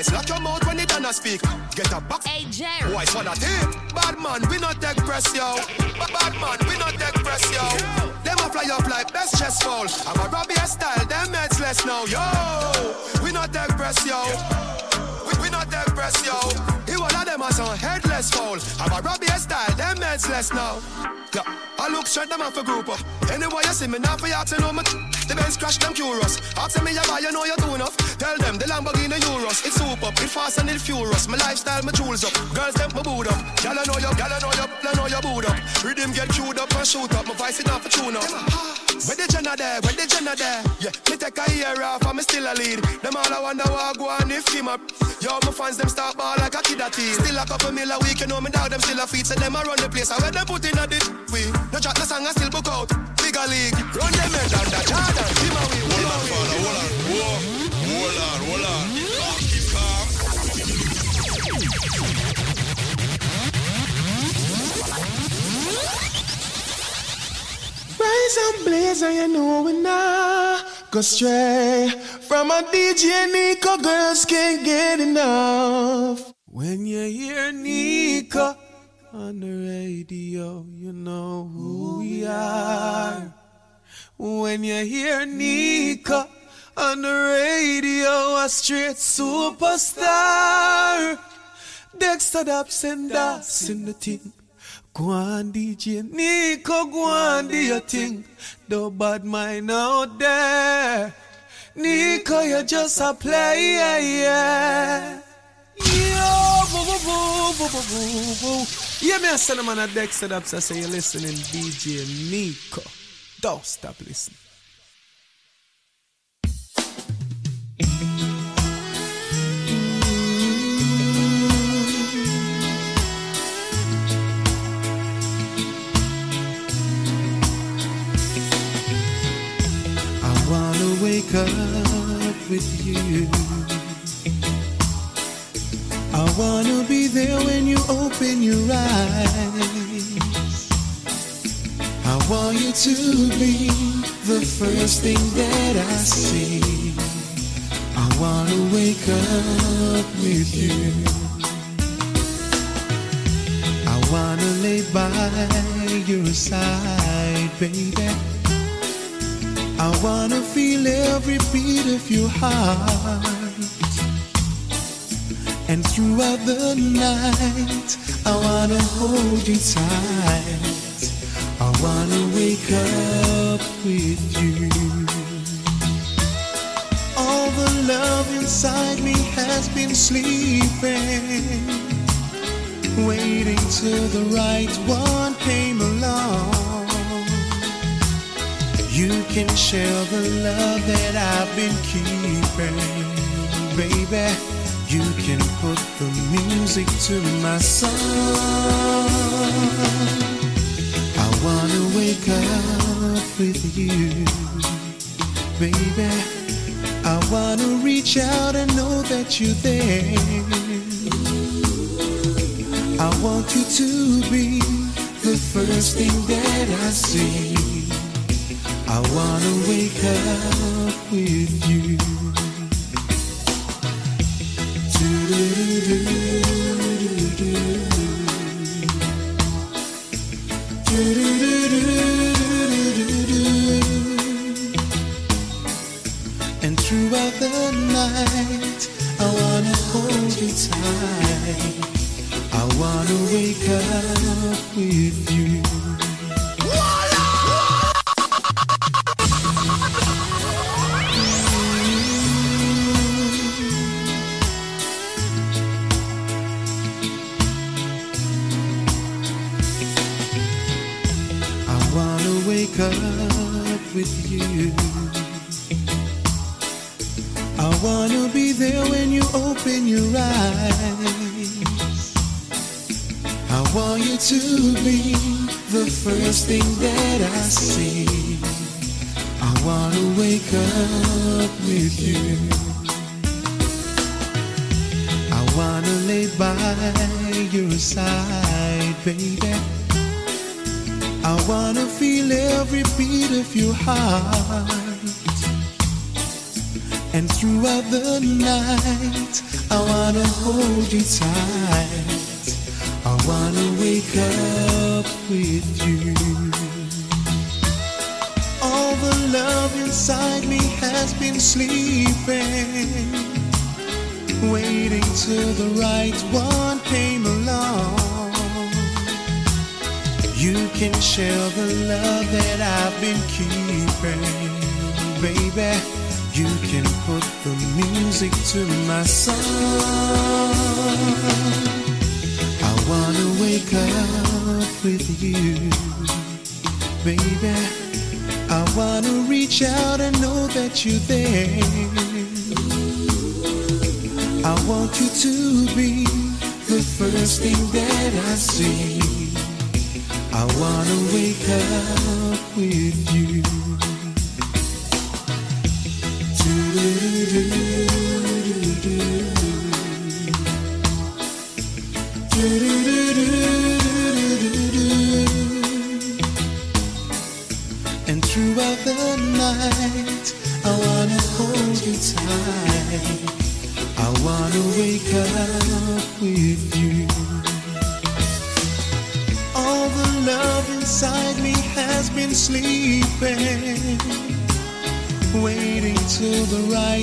voice. Lock your mouth when it done speak. Get a box. Hey, Jerry. Voice what a tip. Bad man, we not take press, yo. Bad man, we not take press, yo. Them a fly up like best chest fall. I'm a Robbie style, them heads less now, yo. We not take press, yo. We, we not take press, yo. He one of them a some headless fall. I'm a Robbie style, them heads less now. Yeah, I look straight them off a group up. Anyway, you see me now for you to know me. The Benz crash them curious. Ask me you buy, you know you do enough. Tell them the Lamborghini Euros. It's super, it fast and it furious. My lifestyle, my jewels up. Girls them my boot up. Y'all know you, y'all know you, y'all know you boot up. Rhythm get queued up and shoot up. My voice it off a tune up. When the Jenna there, when the Jenna there, yeah. Me take a year off and me still a lead. Them all I wonder what go on if him up. Yo, my fans them start ball like a kid a teen. Still a couple mil a week, you know me dog them still a feed. So them a run the place. I where them put in a dit. We no chat the song I still book out. Bigger league, run them head under Jordan. Him a win, him a win. Hold on, hold on, hold on. Rise and blaze, and you know we go stray from a DJ Nico. Girls can't get enough. When you hear Nico on the radio, you know who we are. When you hear Nico on the radio, a straight superstar. Dexta Daps in the team. Go on, DJ Nico, go on, do your thing. No bad mind out there. Nico, you're just a player, yeah. Yo, boo, boo, boo, boo, boo, boo, boo. Yeah, me a send man a Dexta Daps. I say you're listening, DJ Nico. Don't stop listening. Wake up with you. I wanna be there when you open your eyes. I want you to be the first thing that I see. I wanna wake up with you. I wanna lay by your side, baby. I wanna feel every beat of your heart. And throughout the night, I wanna hold you tight. I wanna wake up with you. All the love inside me has been sleeping, waiting till the right one came along. You can share the love that I've been keeping, baby. You can put the music to my song. I wanna wake up with you, baby. I wanna reach out and know that you're there. I want you to be the first thing that I see. I wanna wake up with you. And throughout the night, I wanna hold you tight. I wanna wake up with you. Music to my song. I wanna wake up with you, baby. I wanna reach out and know that you're there. I want you to be the first thing that I see. I wanna wake up with you. And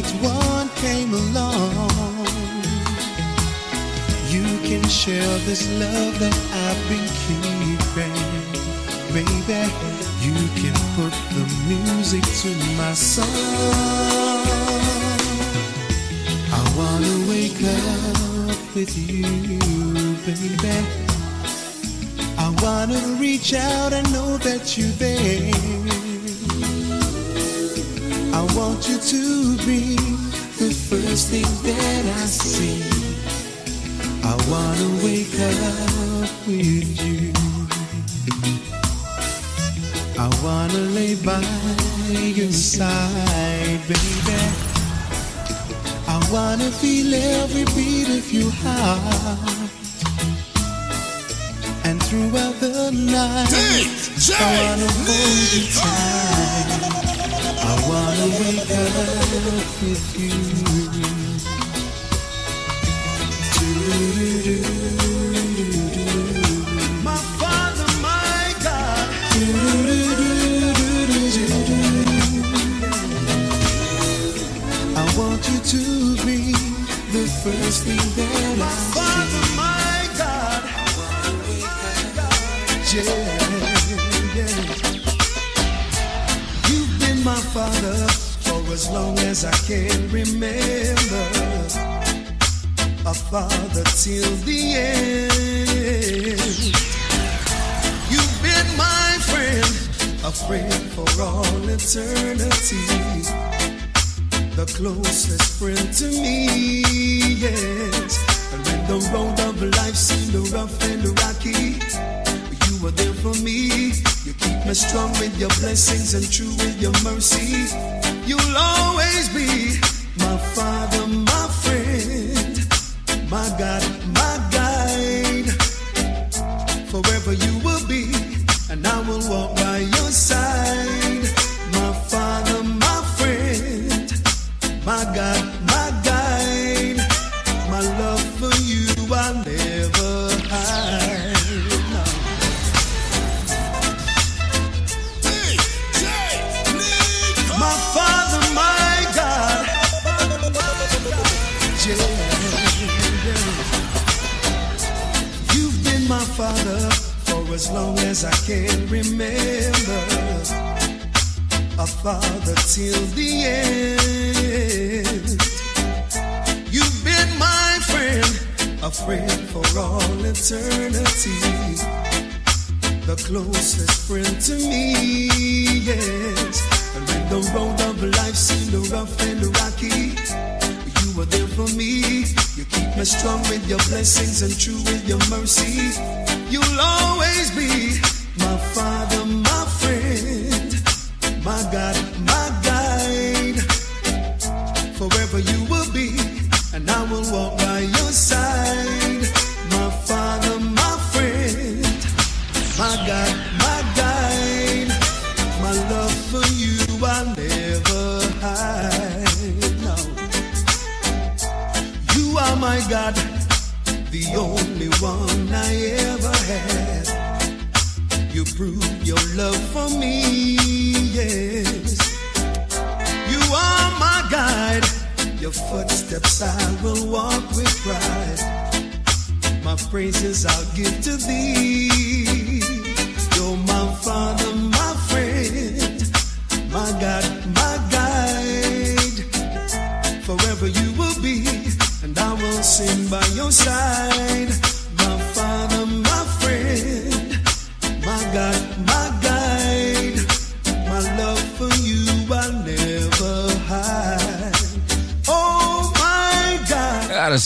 the one came along. You can share this love that I've been keeping, baby. You can put the music to my song. I wanna wake up with you, baby. I wanna reach out and know that you're there want you to be the first thing that I see. I wanna wake up with you. I wanna lay by your side, baby. I wanna feel every beat of your heart. And throughout the night, I wanna hold you tight. Wake up with you. Can remember. A father till the end. You've been my friend, a friend for all eternity. The closest friend to me, yes. And when the road of life seemed rough and rocky, you were there for me. You keep me strong with your blessings and true with your mercy. You'll always be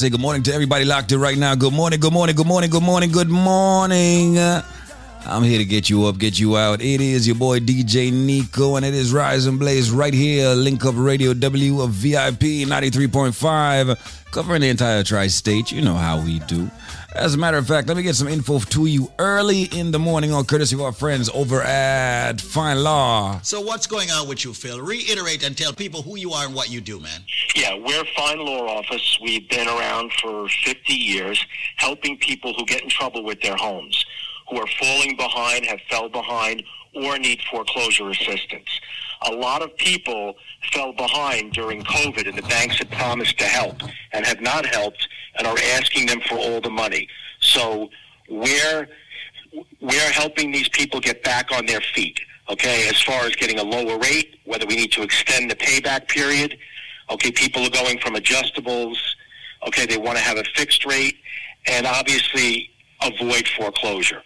say good morning to everybody locked in right now. Good morning, good morning, good morning, good morning, good morning. I'm here to get you up, get you out. It is your boy DJ Nico, and it is Rise and Blaze right here, Link Up Radio W of VIP 93.5, covering the entire tri state. You know how we do. As a matter of fact, let me get some info to you early in the morning on courtesy of our friends over at Fine Law. So what's going on with you, Phil? Reiterate and tell people who you are and what you do, man. Yeah, we're Fine Law Office. We've been around for 50 years helping people who get in trouble with their homes, who are falling behind, have fell behind, or need foreclosure assistance. A lot of people fell behind during COVID and the banks had promised to help and have not helped and are asking them for all the money. So we're we're helping these people get back on their feet. Okay, as far as getting a lower rate, whether we need to extend the payback period. Okay, people are going from adjustables. Okay, they want to have a fixed rate, and obviously avoid foreclosure.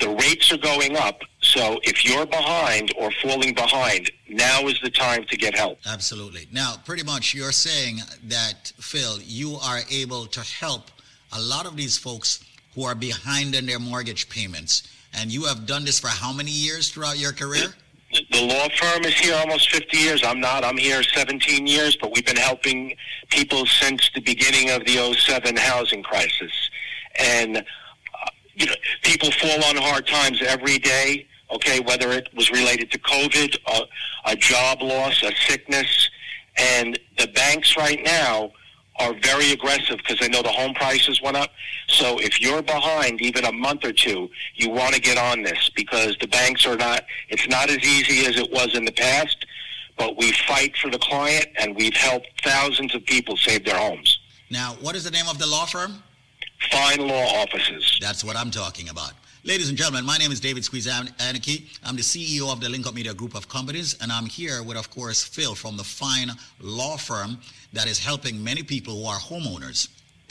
The rates are going up, so if you're behind or falling behind, now is the time to get help. Absolutely. Now, pretty much you're saying that, Phil, you are able to help a lot of these folks who are behind in their mortgage payments. And you have done this for how many years throughout your career? The law firm is here almost 50 years. I'm not. I'm here 17 years, but we've been helping people since the beginning of the 07 housing crisis. And, uh, you know, people fall on hard times every day, okay, whether it was related to COVID, a, a job loss, a sickness. And the banks right now are very aggressive because they know the home prices went up. So if you're behind even a month or two, you want to get on this because the banks are not, it's not as easy as it was in the past, but we fight for the client and we've helped thousands of people save their homes. Now, what is the name of the law firm? Fine law offices. That's what I'm talking about. Ladies and gentlemen, my name is David Squeeze Anakie. I'm the CEO of the Link Up Media Group of Companies, and I'm here with, of course, Phil from the Fine Law Firm that is helping many people who are homeowners.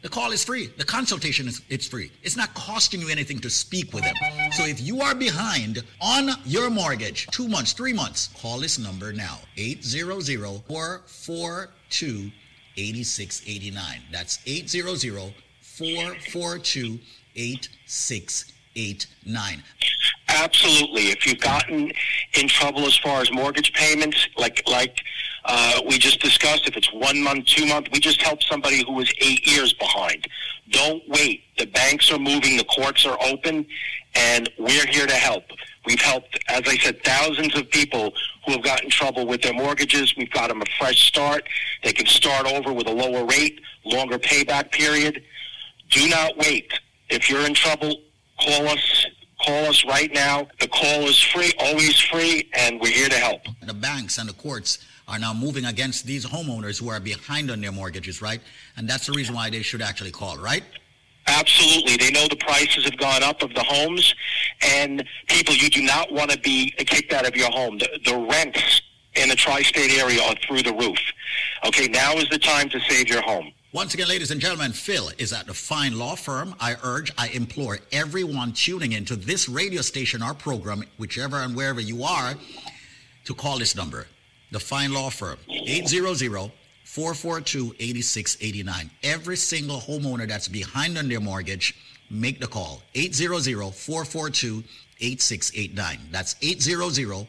the call is free. The consultation is it's free. It's not costing you anything to speak with him. So if you are behind on your mortgage, two months, three months, call this number now. 800-442-8689. That's 800-442-8689. Absolutely. If you've gotten in trouble as far as mortgage payments, like like uh, we just discussed, if it's one month, two month, we just helped somebody who was eight years behind. Don't wait. The banks are moving, the courts are open, and we're here to help. We've helped, as I said, thousands of people who have gotten trouble with their mortgages. We've got them a fresh start. They can start over with a lower rate, longer payback period. Do not wait. If you're in trouble, call us. Call us right now. The call is free, always free, and we're here to help. The banks and the courts are now moving against these homeowners who are behind on their mortgages, right? And that's the reason why they should actually call, right? Absolutely. They know the prices have gone up of the homes, and people, you do not want to be kicked out of your home. The, the rents in the tri state area are through the roof. Okay, now is the time to save your home. Once again, ladies and gentlemen, Phil is at the fine law firm. I urge, I implore everyone tuning into this radio station or program, whichever and wherever you are, to call this number. The fine law firm, 800 442 8689. Every single homeowner that's behind on their mortgage, make the call. 800 442 8689. That's 800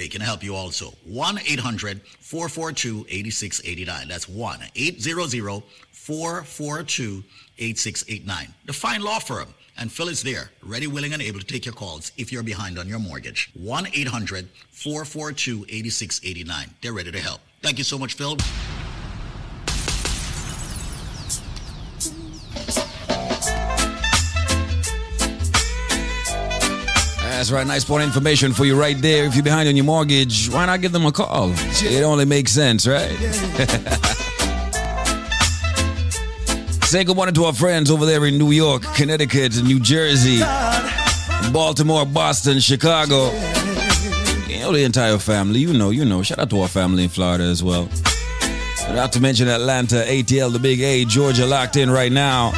They can help you also. 1 800 442 8689. That's 1 800 442 8689. The fine law firm. And Phil is there, ready, willing, and able to take your calls if you're behind on your mortgage. 1 800 442 8689. They're ready to help. Thank you so much, Phil. That's right. Nice point of information for you right there. If you're behind on your mortgage, why not give them a call? It only makes sense, right? Say good morning to our friends over there in New York, Connecticut, New Jersey, Baltimore, Boston, Chicago. You know the entire family. You know, you know. Shout out to our family in Florida as well. Not to mention Atlanta, ATL, the Big A, Georgia locked in right now.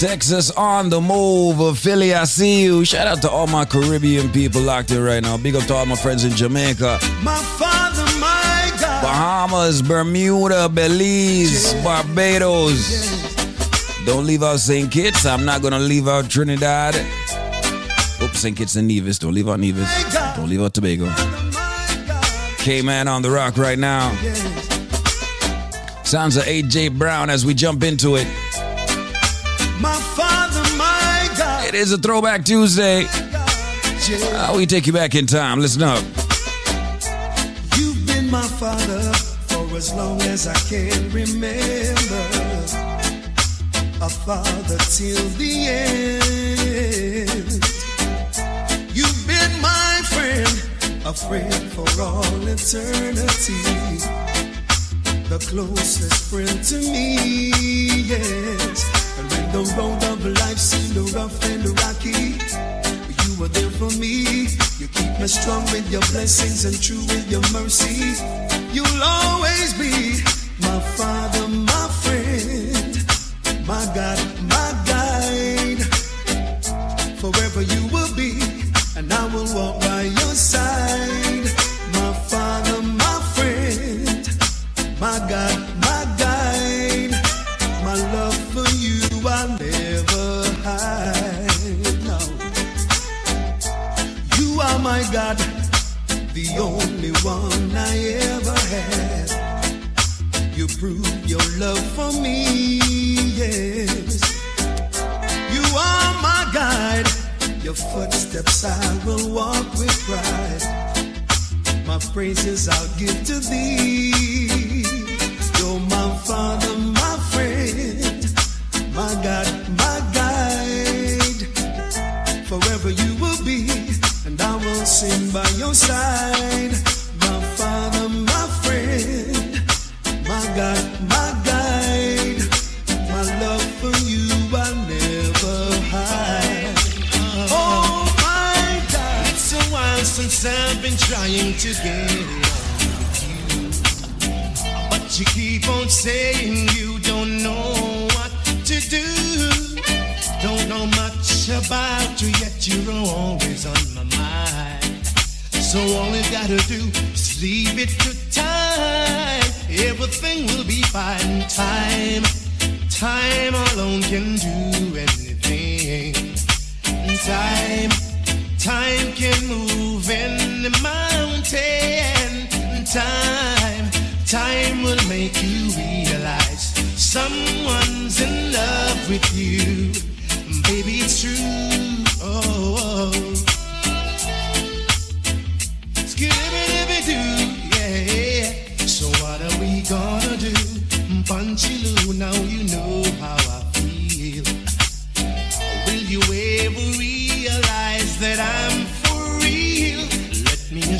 Texas on the move. Philly, I see you. Shout out to all my Caribbean people locked in right now. Big up to all my friends in Jamaica, My Father, my God. Bahamas, Bermuda, Belize, Barbados. Don't leave out St. Kitts. I'm not gonna leave out Trinidad. Oops, St. Kitts and Nevis. Don't leave out Nevis. Don't leave out Tobago. K-Man on the rock right now. Sounds of AJ Brown as we jump into it. It is a throwback Tuesday. How we take you back in time. Listen up. You've been my father for as long as I can remember. A father till the end. You've been my friend, a friend for all eternity. The closest friend to me, yes. And when the road of life seemed rough and the rocky, you were there for me. You keep me strong with your blessings and true with your mercy. You'll always be my father, my friend, my God, my guide. Forever you will be, and I will walk love for me, yes. You are my guide, your footsteps I will walk with pride. My praises I'll give to thee. You're my father, my friend, my God, my guide. Forever you will be, and I will sing by your side. My father, my friend, my God, my trying to get along. But you keep on saying you don't know what to do. Don't know much about you, yet you're always on my mind. So all you gotta do is leave it to time. Everything will be fine. Time, time alone can do anything. Time, time can move any mountain. Time, time will make you realize someone's in love with you. baby, it's true. Oh, oh. Yeah. So what are we gonna do? Punchy Lou, now you know how I feel. Will you ever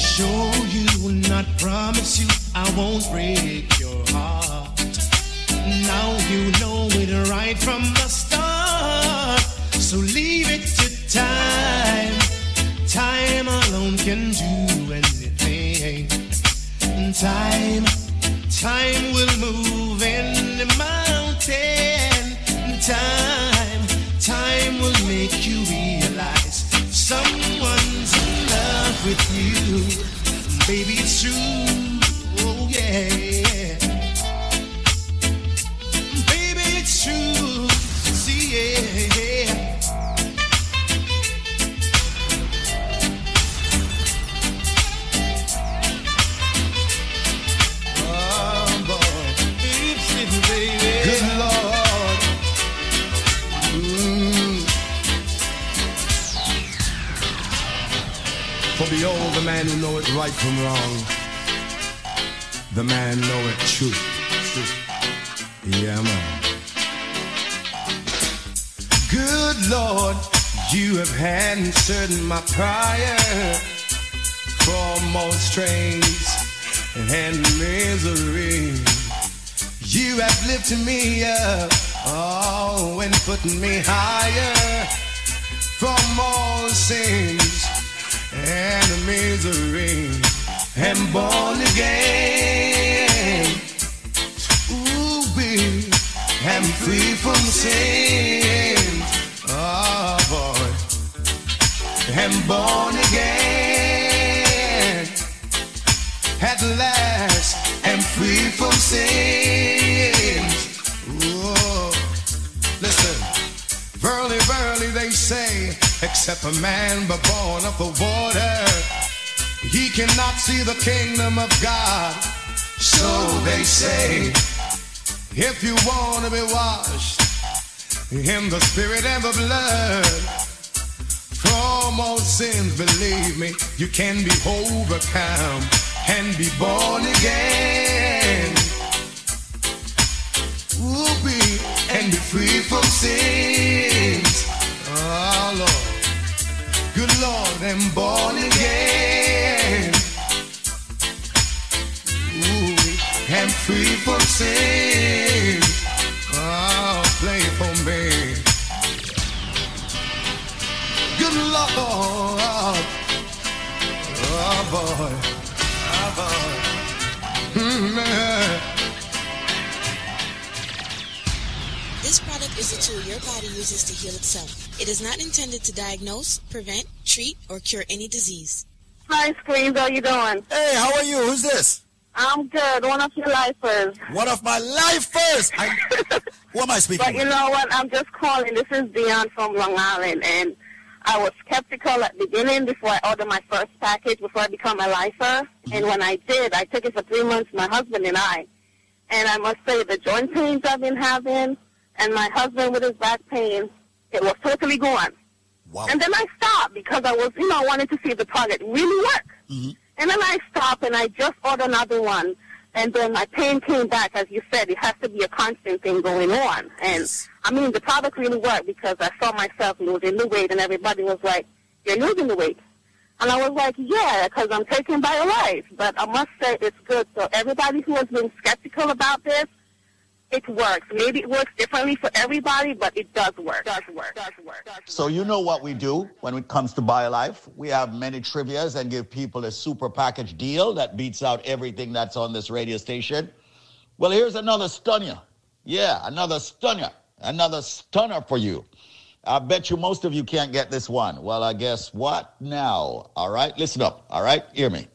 Assure you, not promise you, I won't break your heart. Now you know it right from the start. So leave it to time. Time alone can do anything. Time, time will move in the mountain. Time, time will make you realize love with you. Baby, it's true. Oh, yeah. Man who knoweth right from wrong, the man knoweth truth. Yeah, man. Good Lord, you have answered my prayer for most strains and misery. You have lifted me up, oh, and put me higher from all sins and misery. And born again. Ooh, we am free from sin. Oh boy, am born again. At last, am free from sin. Ooh, listen, verily, verily, they say, except a man but born of the water, he cannot see the kingdom of God. So they say. If you want to be washed in the spirit and the blood from all sins, believe me, you can be overcome and be born again. And be free from sins. Good Lord, and born again. Ooh, and free from sin. Oh, ah, play for me. Good Lord. Oh, ah, boy. Oh, boy. Mm, is a tool your body uses to heal itself. It is not intended to diagnose, prevent, treat, or cure any disease. Hi, Screens. How you doing? Hey, how are you? Who's this? I'm good. One of your lifers. One of my lifers. I, who am I speaking But you know what? I'm just calling. This is Dion from Long Island, and I was skeptical at the beginning before I ordered my first package before I become a lifer. Mm-hmm. And when I did, I took it for three months, my husband and I. And I must say, the joint pains I've been having, and my husband with his back pain, it was totally gone. Wow. And then I stopped because I was, you know, I wanted to see if the product really worked. Mm-hmm. And then I stopped and I just ordered another one. And then my pain came back. As you said, it has to be a constant thing going on. And Yes. I mean, the product really worked because I saw myself losing the weight and everybody was like, you're losing the weight. And I was like, yeah, because I'm taking BioLife. But I must say it's good. So everybody who has been skeptical about this, it works. Maybe it works differently for everybody, but it does work. Does work. Does work. Does. So you know what we do when it comes to BioLife. We have many trivias and give people a super package deal that beats out everything that's on this radio station. Well, here's another stunner. Yeah, another stunner. Another stunner for you. I bet you most of you can't get this one. Well, I guess what now? All right, listen up. All right, hear me.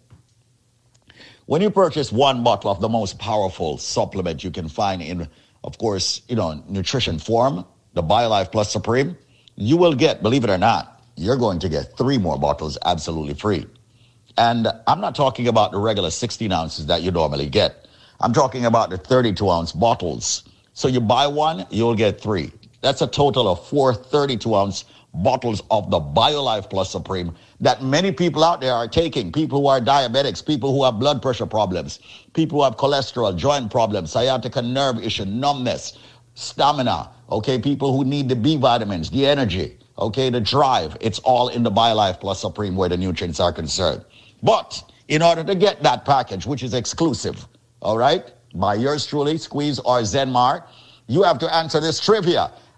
When you purchase one bottle of the most powerful supplement you can find in, of course, you know, nutrition form, the BioLife Plus Supreme, you will get, believe it or not, you're going to get three more bottles absolutely free. And I'm not talking about the regular 16 ounces that you normally get. I'm talking about the 32 ounce bottles. So you buy one, you'll get three. That's a total of four 32 ounce bottles of the BioLife Plus Supreme that many people out there are taking. People who are diabetics, people who have blood pressure problems, people who have cholesterol, joint problems, sciatica nerve issue, numbness, stamina, okay, people who need the B vitamins, the energy, okay, the drive. It's all in the BioLife Plus Supreme where the nutrients are concerned. But in order to get that package, which is exclusive, all right, by yours truly, Squeeze or Zenmar, you have to answer this trivia.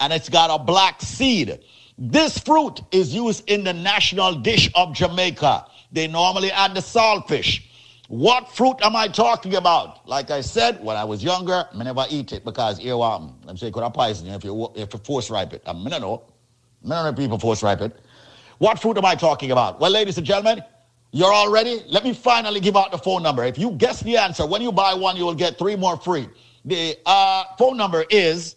and it's got a black seed. This fruit is used in the national dish of Jamaica. They normally add the saltfish. What fruit am I talking about? Like I said, when I was younger, I never eat it because earworm. I'm saying could have poison if you if you force ripe it. I mean, I know. Of the people force ripe it. What fruit am I talking about? Well, ladies and gentlemen, you're all ready? Let me finally give out the phone number. If you guess the answer, when you buy one, you will get three more free. The uh, phone number is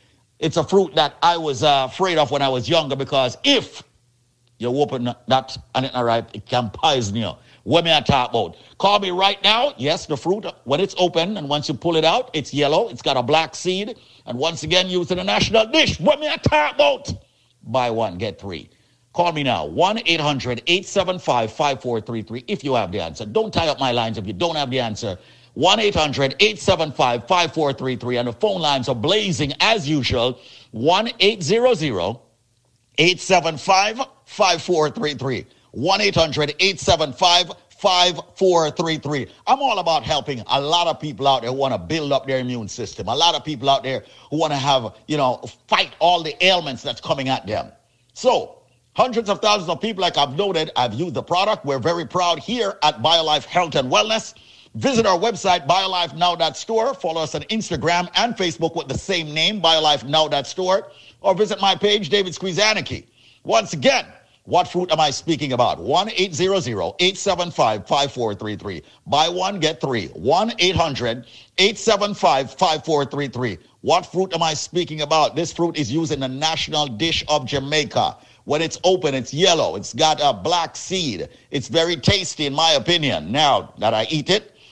It's a fruit that I was uh, afraid of when I was younger because if you open that and it's not ripe, it can poison you. What may I talk about? Call me right now. Yes, the fruit, when it's open and once you pull it out, it's yellow. It's got a black seed. And once again, used in a national dish. What may I talk about? Buy one, get three. Call me now, 1 800 875 5433 if you have the answer. Don't tie up my lines if you don't have the answer. 1 800 875 5433. And the phone lines are blazing as usual. 1 800 875 5433. 1 800 875 5433. I'm all about helping a lot of people out there who want to build up their immune system. A lot of people out there who want to have, you know, fight all the ailments that's coming at them. So, hundreds of thousands of people, like I've noted, have used the product. We're very proud here at BioLife Health and Wellness. Visit our website, biolifenow.store. Follow us on Instagram and Facebook with the same name, biolifenow.store. Or visit my page, David Squeezaniki. Once again, what fruit am I speaking about? 1 800 875 5433. Buy one, get three. 1 800 875 5433. What fruit am I speaking about? This fruit is used in the national dish of Jamaica. When it's open, it's yellow. It's got a black seed. It's very tasty, in my opinion. Now that I eat it,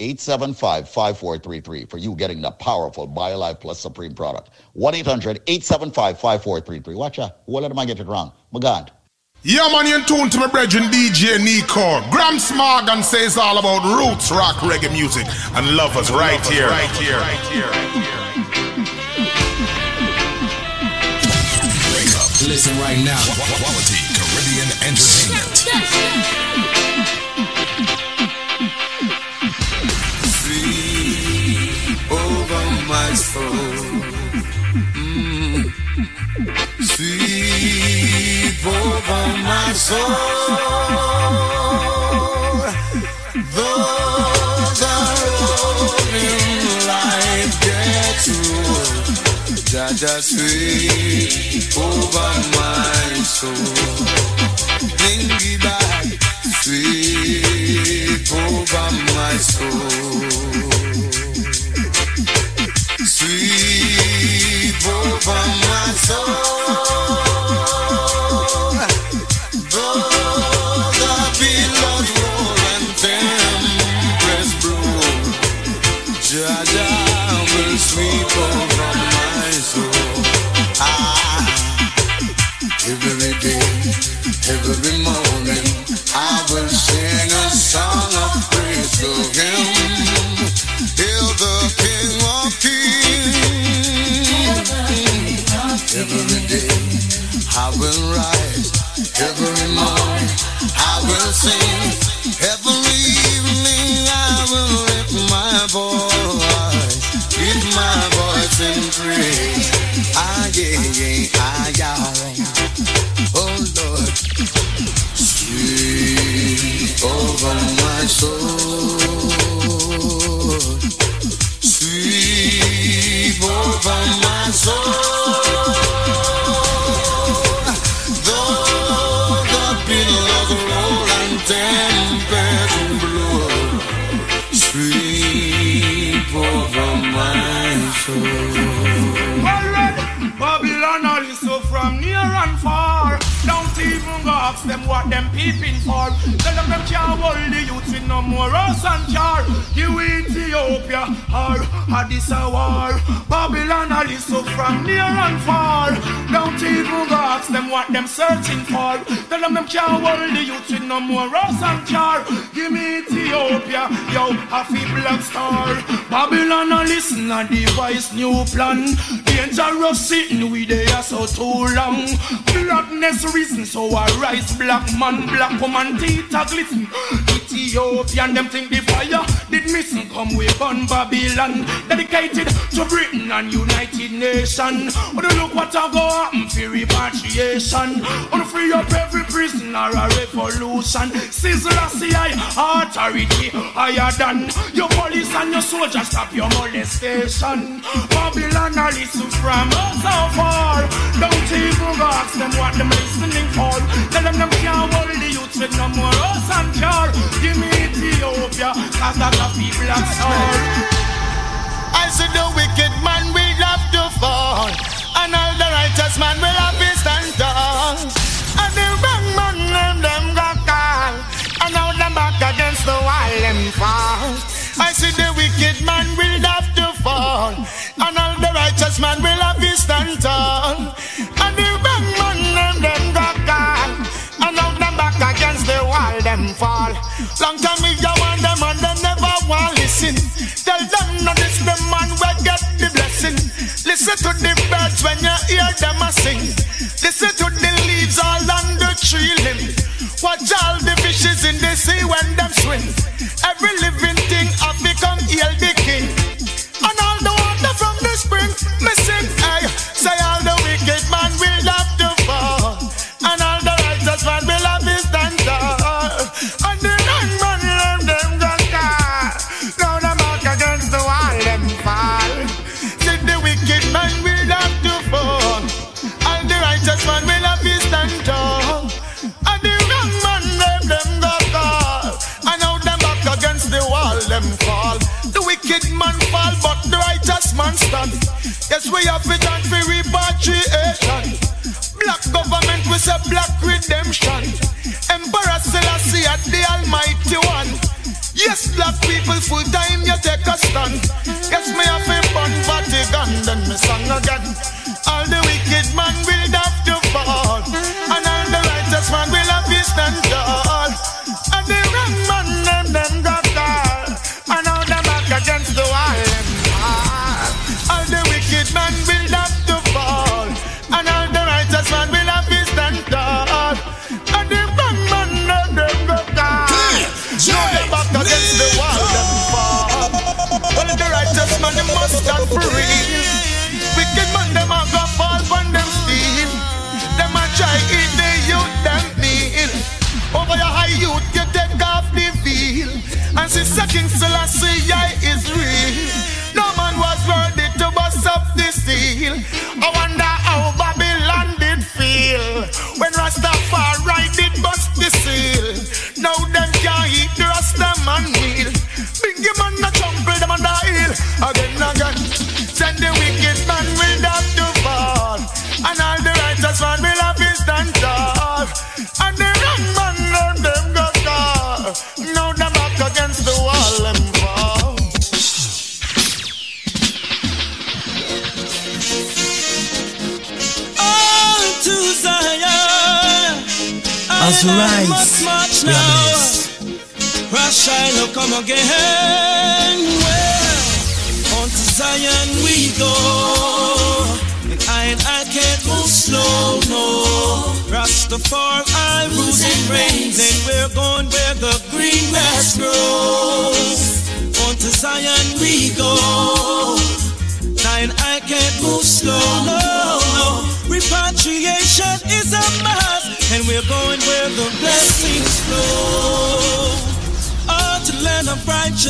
875 5433 for you getting the powerful BioLife Plus Supreme product. 1 800 875 5433. Watch out. What am I get it wrong? My God. Yeah, man, you in tune to my brethren DJ Nico. Graham Smargan says all about roots rock reggae music and lovers right here. Right here. Right here. Listen right now. Quality over oh, my soul. Road in life gets rough, Jaja sweep over my soul. Lingy back, sweep over my soul. Sweep over my soul. Babylon is so from near and far. Don't even go ask them what them peeping for. Tell them them can't hold the youth with no more house and car. You Ethiopia or Addis a war. Babylon is so from near and far. Don't even go ask them what them searching for. Tell them them can't hold the youth with no more house and car. Give me Ethiopia, yo, happy black star. Babylon all listen and devise new plan. Dangerous sitting with there so too long. Blackness reason, so I rise black man, black woman, teeth a glisten. Ethiopian, them think the fire did missing come we burn Babylon. Dedicated to Britain and United Nations. Wanna look what I go happen for repatriation. Wanna free up every prisoner a revolution. Sizzle CI authority higher than your police and your soldiers stop your molestation. Babylon a listen from so far. Don't even ask them what them listening for. Tell them them can't hold the youth with no more house and car. Give me Ethiopia, cause I got people at star. I said the wicked man will have to fall, and all the righteous man will have Tell them not this the man will get the blessing. Listen to the birds when you hear them a sing. Listen to the leaves all on the tree limb. Watch all the fishes in the sea when them swim. Every living thing have become healthy. People, full time you take a stand. Yes, me have a fun Vatican, then me song again. All the wicked man will have to fall, and all the righteous man will have to stand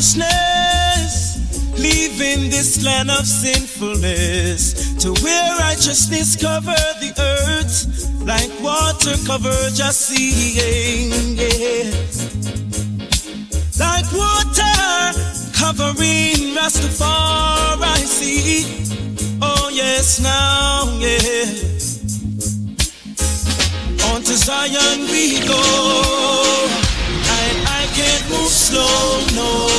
righteousness, leaving this land of sinfulness, to where righteousness cover the earth, like water cover just seeing, yes like water covering Rastafari see. Oh yes, now yeah. On to Zion we go. And I can't move slow, no.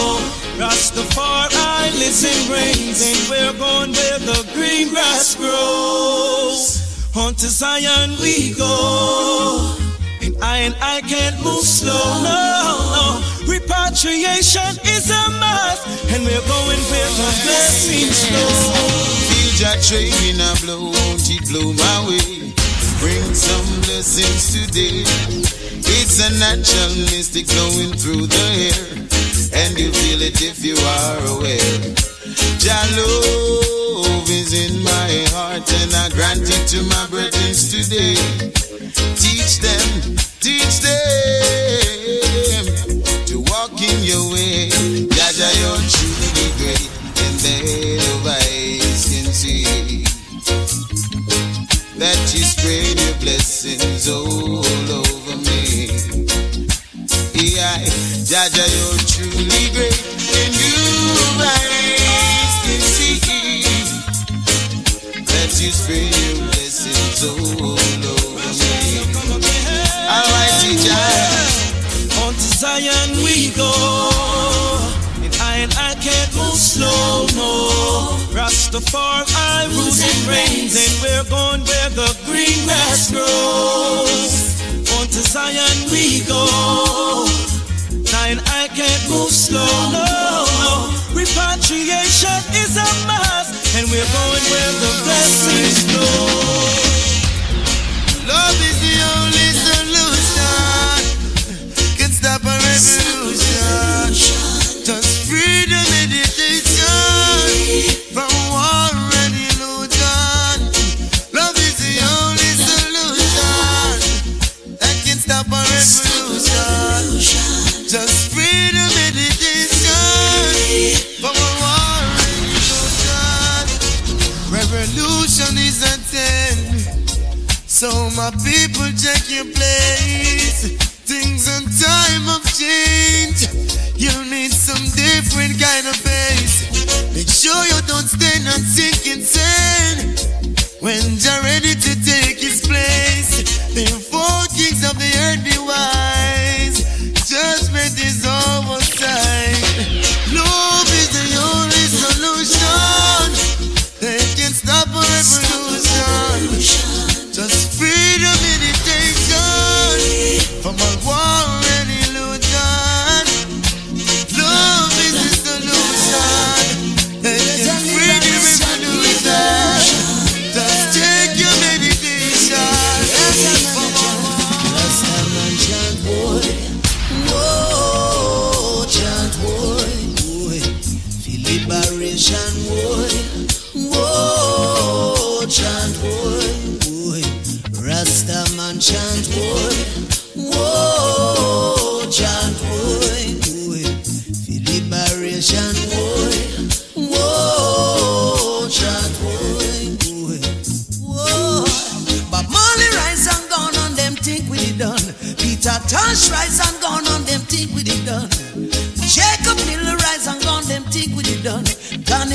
Rastafari lives and reigns, and we're going where the green grass grows. On to Zion we go. And I and I can't move slow, no, no. Repatriation is a must, and we're going where the blessings flow. Feel that train a blow, won't it blow my way? Bring some blessings today. It's a natural mystic through the air, and you feel it if you are aware. Jah love is in my heart, and I grant it to my brethren today. Teach them, teach them to walk in your way. Spread your blessings all over me. Yeah, Jah, you're truly great, and you of eyes can see that you spread your Rastafari rules and reigns, and we're going where the green grass grows. On to Zion we go. I and I can't move slow, no, no. Repatriation is a must, and we're going where the blessings flow. Love is the only people check your place. Things and time of change. You'll need some different kind of pace. Make sure you don't stand and sink insane. When you're ready to take his place, the four kings of the earth be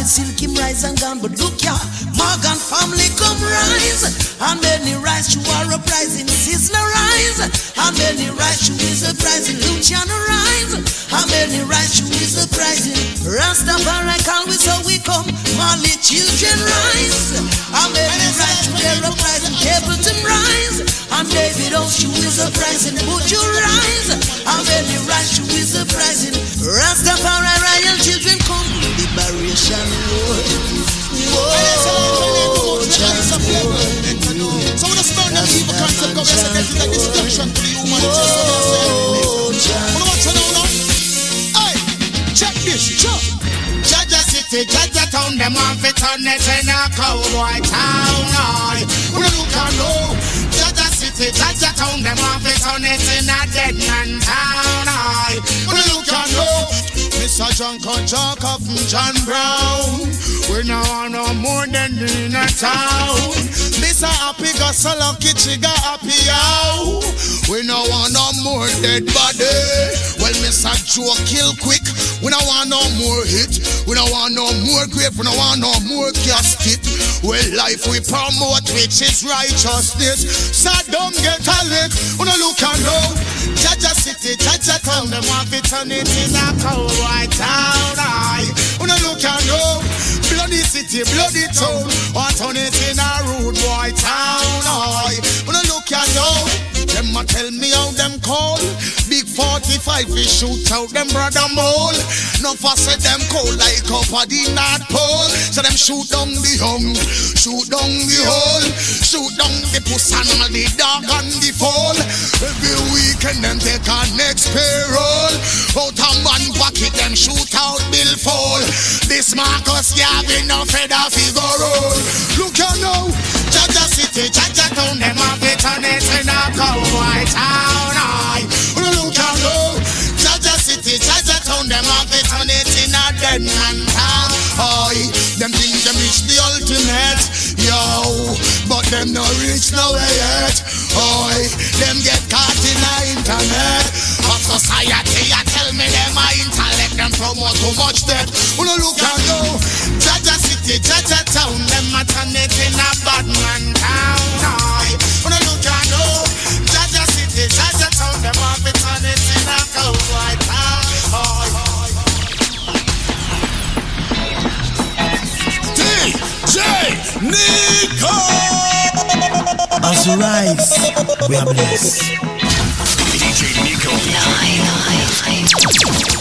Silkim rise and gone, but look ya, Morgan family come rise. And many rise to our uprising, Sizzla rise. And many rise to his uprising, Luciano rise. And many rise to his uprising, Rastafari we so we come. Marley children rise. And many rise to their uprising, Capleton rise. And David Oshu is uprising, would you rise? And many rise to his uprising, Rastafari royal children come. So when I start the evil concept of yes, I get to destruction to the humanity. I what want to know now? Hey, check this, check. Jaja City, Jaja Town, them want fi turn it in a cowboy town. Aye, we look and know. Jaja City, Jaja Town, them want fi turn it in a dead man town. Aye, we look and know. Mr. John Conjaka from John Brown. We no want no more than in a town. Mr. Happy got so lucky, she got happy out. We no want no more dead body. Well, Mr. Joe kill quick. We no want no more hit. We no want no more grave. We no want no more casket. Well, life we promote, which is righteousness. So don't get a lick. We no look and know. Jaja City, Jaja Town, them want to turn it in a cowboy town. Aye, we no look and know. City, bloody town, want turn it in a rude boy town. We no look and know. Them a tell me how them call. Big 45 we shoot out them brother mole. No for them cold like up at the North Pole. So them shoot down the young, shoot down the hole, shoot down the puss and all the dog and the fall. Every weekend them take our next payroll. Out a man pocket them shoot out bill fall. This Marcus Gavin no feather figure roll. Look you now, Jaja City, Jaja Town, them have it on it in a cowboy town. Aye, know, Jaja City, Jaja Town, them have it on it in a dead man town. Aye, them think them reach the ultimate, yo, but them no reach nowhere yet. Aye, them get caught in the internet. Of society, I tell me them a intellect, them promote too much debt. Wanna look and go, Jaja City, Jaja Town, them a turn it in a bad man town. Them a fi turn it in a cowboy town. Aye. DJ Nico! As we rise, we are blessed. DJ Nico. all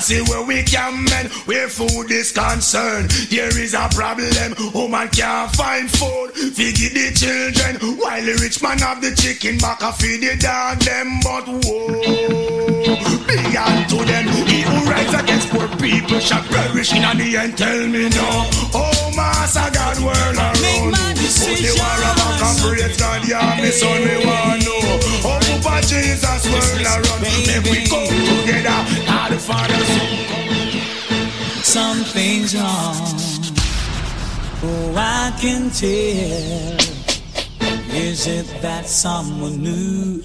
and see where we can mend. Where food is concerned, there is a problem. Woman can't find food. Feed the children. While the rich man have the chicken back and feed the dog them. But whoa, be unto them. He who rise against poor people shall perish in the end. Tell me no, Oh, Master God, world around. Put the war back and praise God. Yeah, me son, me want know. Papa Jesus, world around. Make we come together. God the Father, something's wrong. Oh, I can tell. Is it that someone new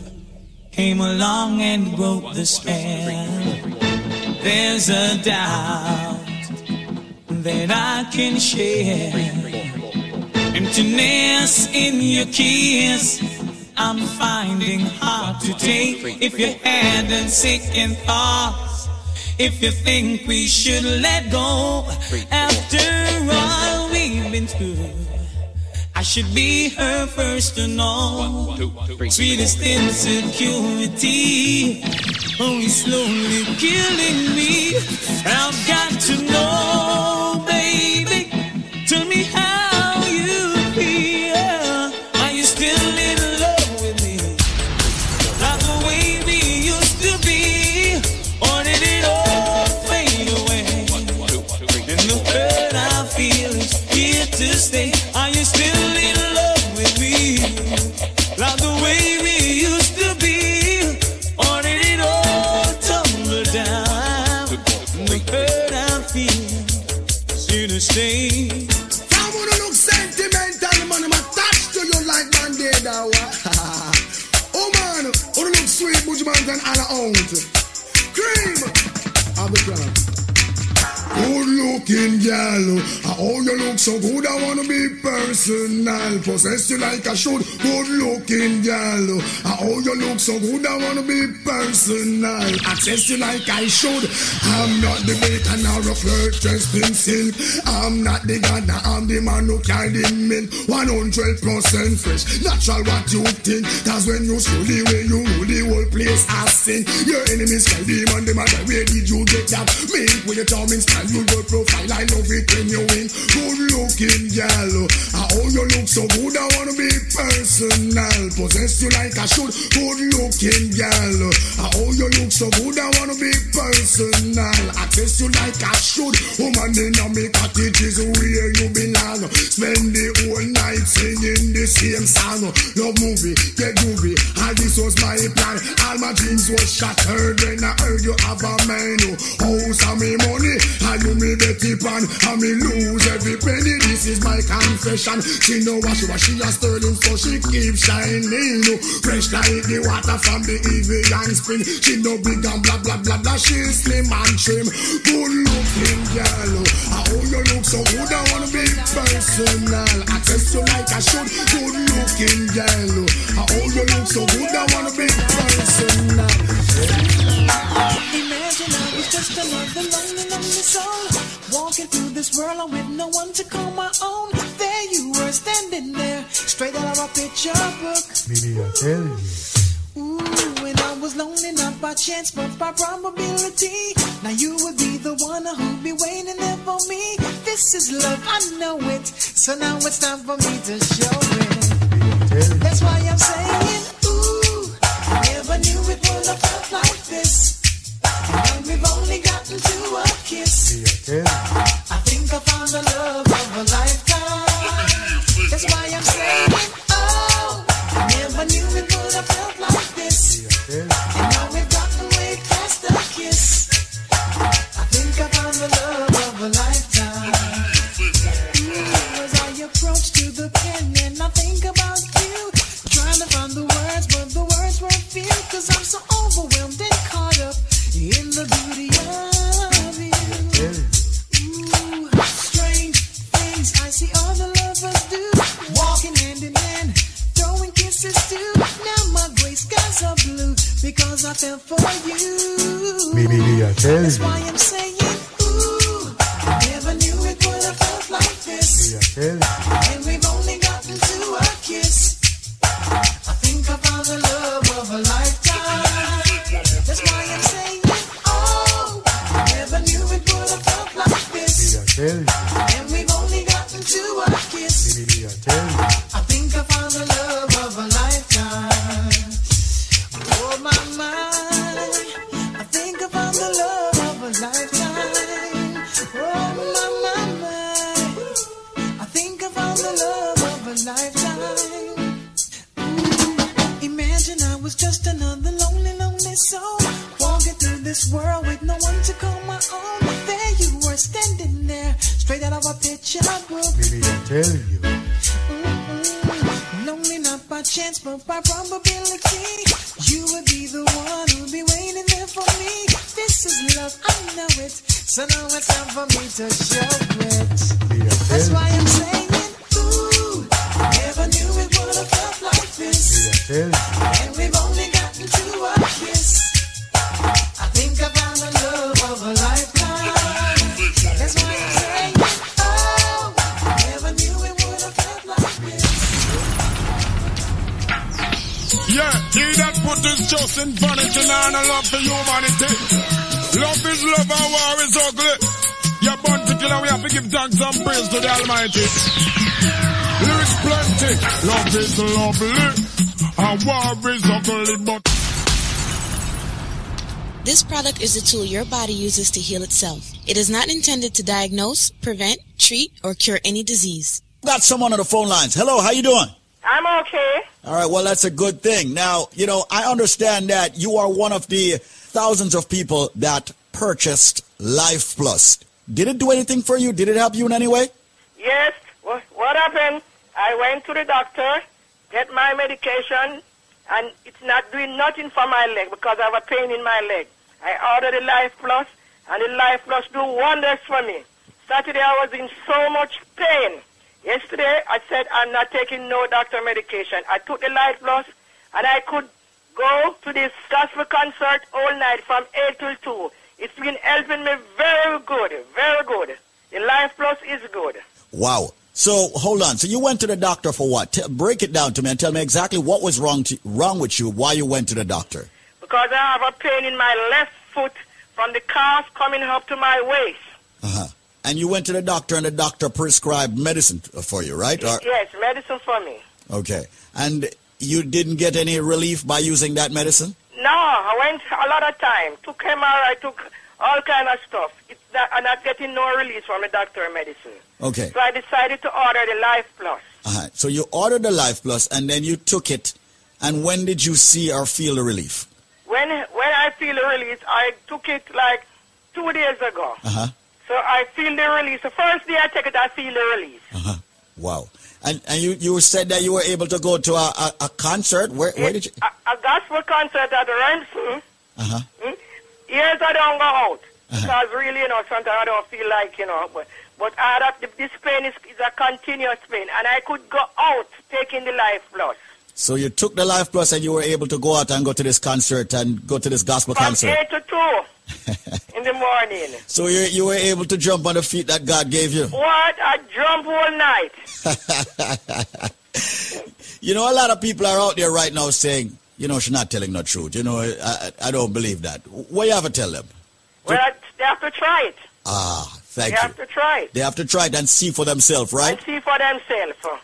came along and broke the spell? There's a doubt that I can share. Emptiness in your kiss. I'm finding hard to take if you're hadn't second thoughts. If you think we should let go after all we've been through, I should be her first to know. Sweetest insecurity, it's slowly killing me. I've got to know, Possess you like I should. Good looking girl, oh you look so good, I wanna be personal. Access you like I should. I'm not the bacon or a flirt dressed in silk. I'm not the god, I'm the man who carry the milk. 100% fresh, natural what you think. Cause when you slow the way you rule the whole place, I Your enemies call demon, them are where did you get that? Me, with your in style Valuable profile, I love it when you win. Good looking girl. How you look so good, I wanna be personal. Possess you like I should. Good looking girl. How you look so good, I wanna be personal. Access you like I should. Woman in me cottage is where you belong. Spend the whole night singing the same song. Love movie, get groovy. All this was my plan. All my dreams was shattered when I heard you have a man. House and me money, and you me bet it on. And me lose every penny. This is my confession. She know what she was, she a sterling, so she keep shining. Fresh like the water from the Evian spring. She no big and blah blah blah blah. She slim and trim. Good looking girl. Oh. How you look so good, I don't wanna be personal. Access you like I should. Good looking girl. Oh. How you look so good, I don't wanna be personal. Imagine I was just another lonely, lonely soul Walking through this world with no one to call my own. There you were standing there, straight out of a picture book. Maybe I tell you. Ooh, and I was lonely not by chance but by probability. Now you would be the one who'd be waiting there for me. This is love, I know it So now it's time for me to show it. That's why I'm saying, have felt like fell for you. Maybe I tell That's you. why I'm saying, ooh, I never knew it would have felt like this. Maybe I tell you. Maybe I tell you. Mm-mm. Lonely not by chance, but by probability. You would be the one who'd be waiting there for me. This is love, I know it. So now it's time for me to show it. That's why I'm saying, ooh, never knew it would have felt like this. Maybe that put his trust in vanity now and a love for humanity. Love is love and war is ugly. You're born to kill and we have to give thanks and praise to the Almighty. Lyrics plenty, love is lovely, and war is ugly, but This product is a tool your body uses to heal itself. It is not intended to diagnose, prevent, treat, or cure any disease. Got someone on the phone lines. Hello, how you doing? I'm okay. All right, well, that's a good thing. Now, you know, I understand that you are one of the thousands of people that purchased Life Plus. Did it do anything for you? Did it help you in any way? Yes. What, what happened? I went to the doctor, get my medication, and it's not doing nothing for my leg because I have a pain in my leg. I ordered the Life Plus, and the Life Plus do wonders for me. Saturday I was in so much pain. Yesterday I said I'm not taking no doctor medication. I took the Life Plus, and I could go to this gospel concert all night from 8 till 2. It's been helping me very good, very good. The Life Plus is good. Wow. So hold on. So you went to the doctor for what? T- break it down to me and tell me exactly what was wrong to, wrong with you. Why you went to the doctor? because I have a pain in my left foot from the calf coming up to my waist. Uh-huh. And you went to the doctor and the doctor prescribed medicine for you, right? Or, Yes, medicine for me. okay. And you didn't get any relief by using that medicine? No, I went a lot of time. Took MRI, I took all kind of stuff. It's not, I'm not getting no release from the doctor medicine. Okay. So I decided to order the Life Plus. Uh-huh. So you ordered the Life Plus and then you took it. And when did you see or feel the relief? When when I feel the release, I took it like two days ago. Uh-huh. So I feel the release. The first day I take it, I feel the release. Uh-huh. Wow. And and you, you said that you were able to go to a, a, a concert. Where, where did you? A, a gospel concert at Ransom. Uh-huh. Hmm? Years I don't go out. Because really, you know, sometimes I don't feel like, you know, but, but I have, this pain is, is a continuous pain. And I could go out taking the Life Plus. So you took the Life Plus and you were able to go out and go to this concert and go to this gospel From concert. 8 to 2 in the morning. So you, you were able to jump on the feet that God gave you. What? I jump all night. You know, a lot of people are out there right now saying, you know, she's not telling the truth. You know, I, I, don't believe that. What you have to tell them? Well, they have to try it. Ah, thank they you. They have to try it. They have to try it and see for themselves, right? And see for themselves.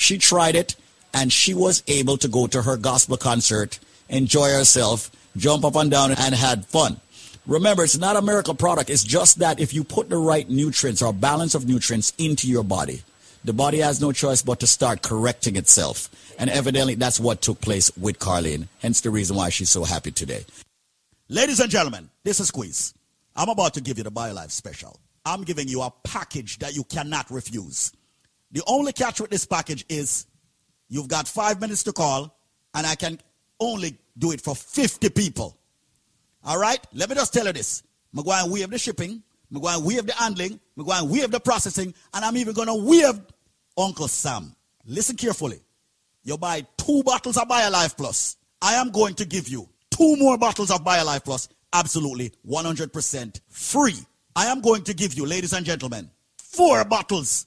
She tried it, and she was able to go to her gospel concert, enjoy herself, jump up and down, and had fun. Remember, it's not a miracle product. It's just that if you put the right nutrients or balance of nutrients into your body, the body has no choice but to start correcting itself. And evidently, that's what took place with Carlene. Hence the reason why she's so happy today. Ladies and gentlemen, this is Squeeze. I'm about to give you the BioLife special. I'm giving you a package that you cannot refuse. The only catch with this package is you've got five minutes to call, and I can only do it for 50 people. All right? Let me just tell you this. I'm going to waive the shipping. I'm going to waive the handling. I'm going to waive the processing. And I'm even going to waive Uncle Sam. Listen carefully. You buy two bottles of BioLife Plus. I am going to give you two more bottles of BioLife Plus absolutely 100% free. I am going to give you, ladies and gentlemen, four bottles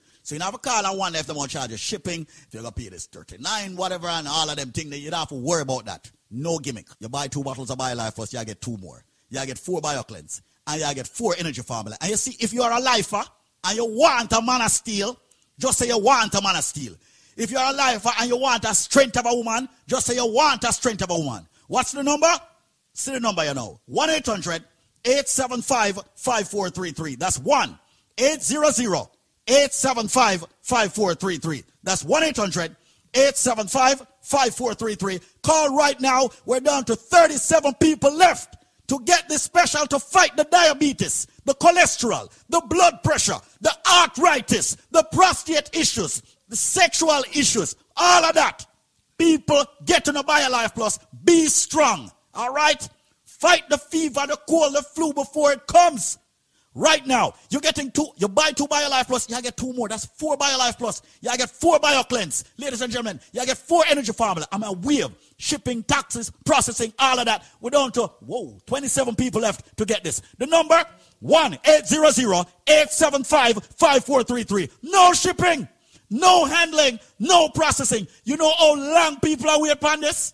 So you have a call and one left them on charge of shipping. If you're gonna pay this 39, whatever, and all of them things, you don't have to worry about that. No gimmick. You buy two bottles of BioLife first, you get two more. You get four BioCleanse. And you get four energy formula. And you see, if you are a lifer and you want a man of steel, just say you want a man of steel. If you're a lifer and you want a strength of a woman, just say you want a strength of a woman. What's the number? See the number you know. 1 800 875 5433. That's 1 800 875 5433. That's 1 800 875 5433. Call right now. We're down to 37 people left to get this special to fight the diabetes, the cholesterol, the blood pressure, the arthritis, the prostate issues, the sexual issues, all of that. People get to the BioLife Plus. Be strong. All right? Fight the fever, the cold, the flu before it comes. Right now, you're getting two, you buy two BioLife Plus, you get two more. That's four BioLife Plus. You get four BioCleanse. Ladies and gentlemen, you get four energy formula. I'm a wave, shipping, taxes, processing, all of that. We're down to, whoa, 27 people left to get this. The number, 1-800-875-5433. No shipping, no handling, no processing. You know how long people are waiting on this?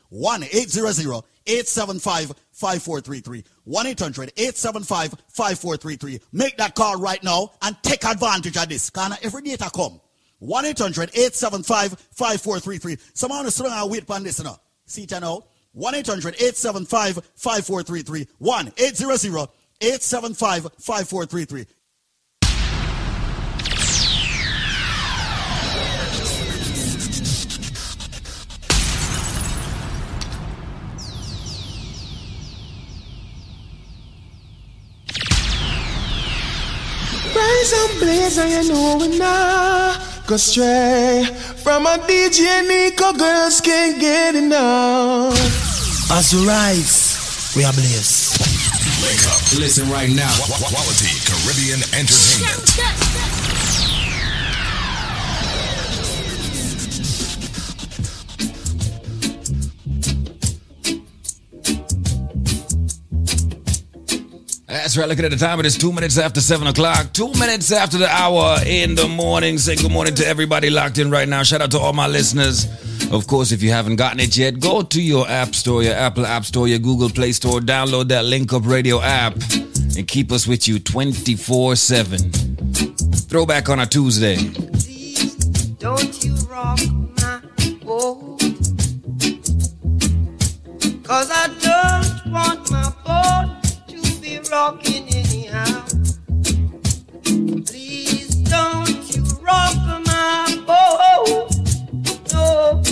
1 800 875 5433. 1 800 875 5433. Make that call right now and take advantage of this. Can every data come? 1 800 875 5433. Someone is throwing a wait on this now. See it now. 1 800 875 5433. 1 800 875 5433. Rise and blaze, and you know we not go stray from a DJ Nico. Girls can't get enough. As we rise, we are blessed. Wake up. Listen right now. Quality Caribbean Entertainment. That's right. Looking at the time, it is two minutes after seven o'clock. Two minutes after the hour in the morning. Say good morning to everybody locked in right now. Shout out to all my listeners. Of course, if you haven't gotten it yet, go to your App Store, your Apple App Store, your Google Play Store, download that Link Up Radio app, and keep us with you 24 7. Throwback on a Tuesday. Don't you rock my boat. Cause I rocking anyhow. Please don't you rock my boat. No.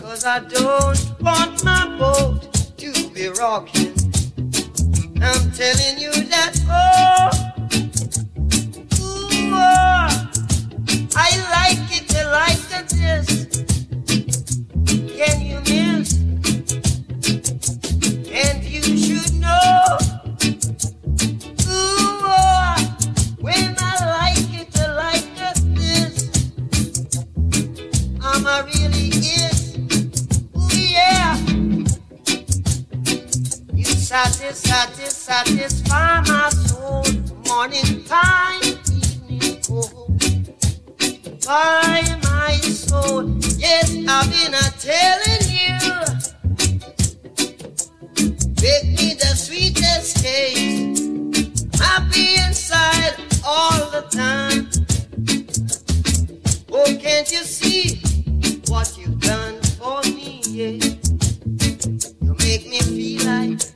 Cause I don't want my boat to be rocking. I'm telling you that, oh, ooh, oh, I like it, I like it, this. Can you miss? Satis, satis, satisfy my soul. Morning time, evening cold by my soul. Yes, I've been a telling you. Make me the sweetest taste. Happy inside all the time. Oh, can't you see what you've done for me? Yeah. You make me feel like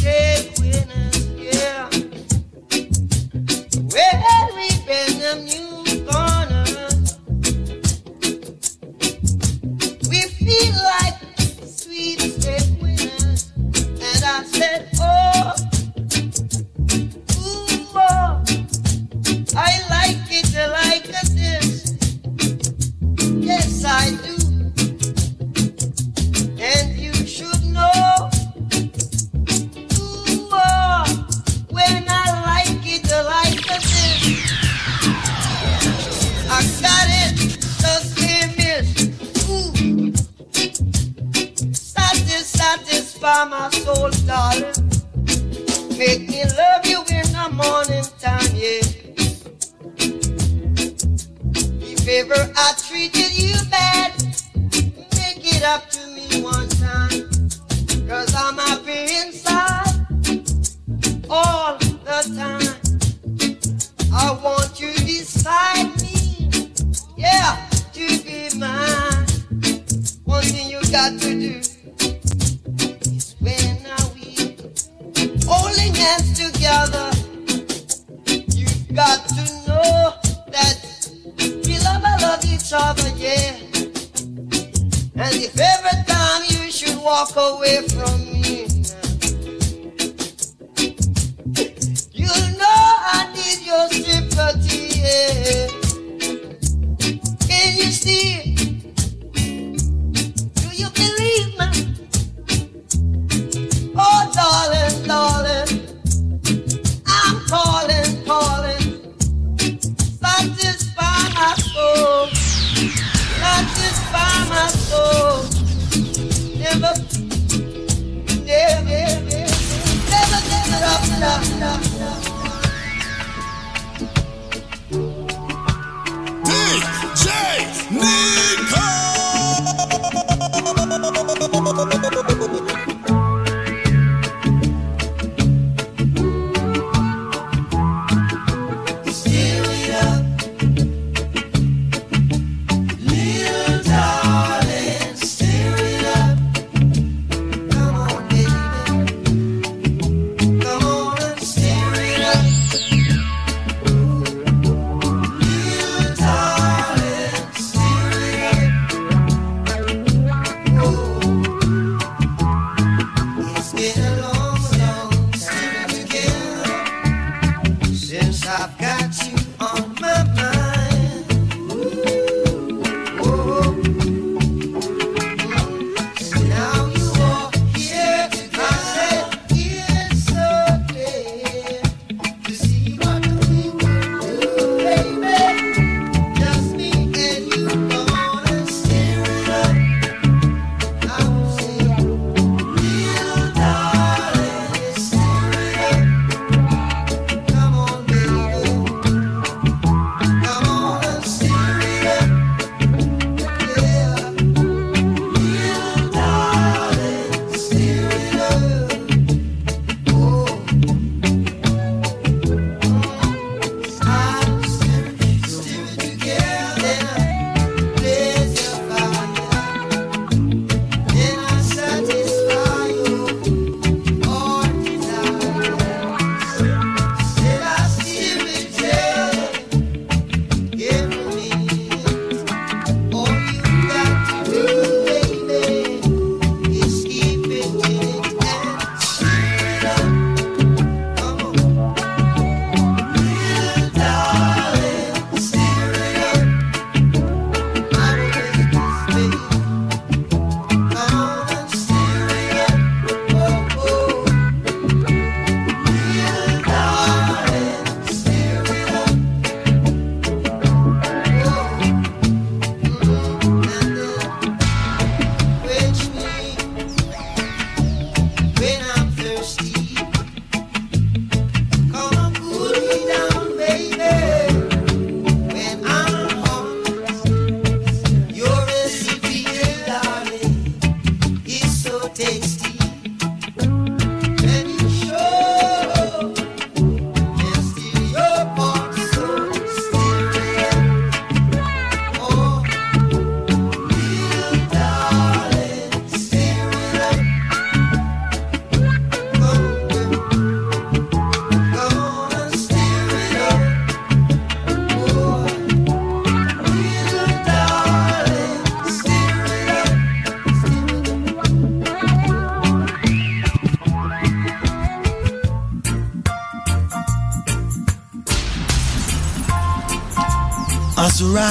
steak winners, yeah. When we bend them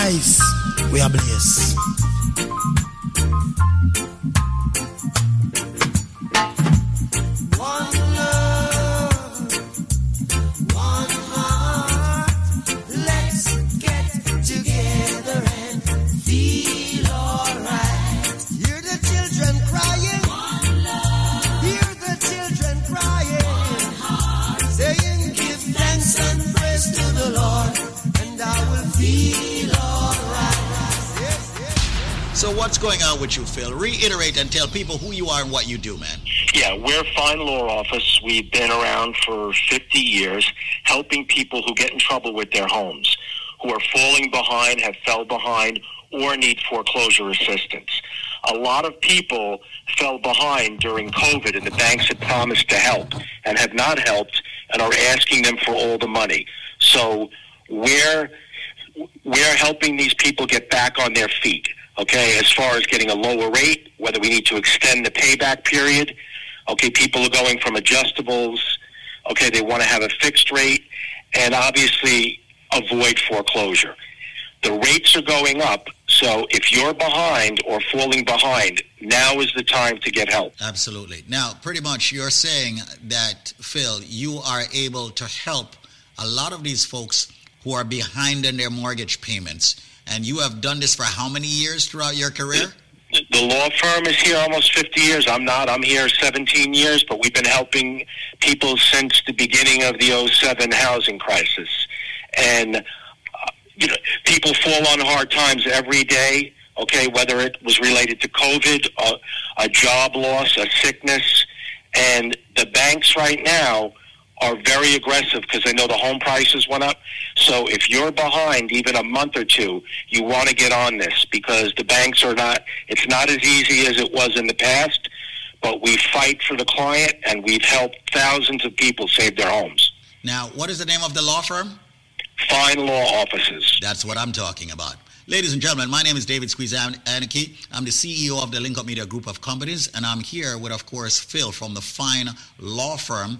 As we rise, we are blessed. And tell people who you are and what you do, man. Yeah, we're Fine Law Office. We've been around for 50 years helping people who get in trouble with their homes, who are falling behind, have fell behind, or need foreclosure assistance. A lot of people fell behind during COVID and the banks had promised to help and have not helped and are asking them for all the money. So we're, we're helping these people get back on their feet okay, as far as getting a lower rate, whether we need to extend the payback period. Okay, people are going from adjustables. Okay, they want to have a fixed rate and obviously avoid foreclosure. The rates are going up, so if you're behind or falling behind, now is the time to get help. Absolutely. Now, pretty much you're saying that, Phil, you are able to help a lot of these folks who are behind in their mortgage payments and you have done this for how many years throughout your career? The law firm is here almost 50 years. I'm not. I'm here 17 years, but we've been helping people since the beginning of the 07 housing crisis. And, uh, you know, people fall on hard times every day, okay, whether it was related to COVID, a, a job loss, a sickness. And the banks right now are very aggressive because they know the home prices went up. So if you're behind even a month or two, you want to get on this because the banks are not, it's not as easy as it was in the past, but we fight for the client and we've helped thousands of people save their homes. Now, what is the name of the law firm? Fine Law Offices. That's what I'm talking about. Ladies and gentlemen, my name is David Squeeze Anakie. I'm the CEO of the Link Up Media Group of Companies, and I'm here with, of course, Phil from the Fine Law Firm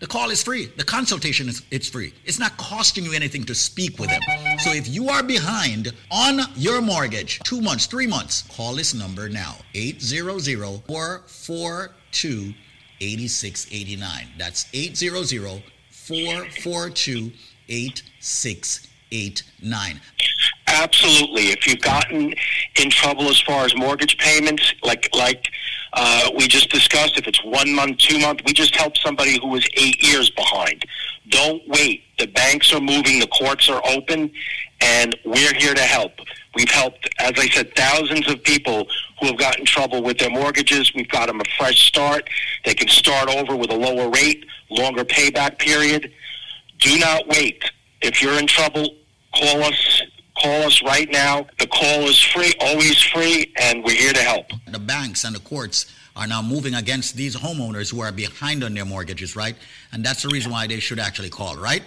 the call is free. The consultation is it's free. It's not costing you anything to speak with him. So if you are behind on your mortgage, two months, three months, call this number now. 800-442-8689. That's 800-442-8689. Absolutely. If you've gotten in trouble as far as mortgage payments, like like uh, we just discussed, if it's one month, two month, we just help somebody who was eight years behind. Don't wait. The banks are moving, the courts are open, and we're here to help. We've helped, as I said, thousands of people who have gotten trouble with their mortgages. We've got them a fresh start. They can start over with a lower rate, longer payback period. Do not wait. If you're in trouble, call us. Call us right now. The call is free, always free, and we're here to help. The banks and the courts are now moving against these homeowners who are behind on their mortgages, right? And that's the reason why they should actually call, right?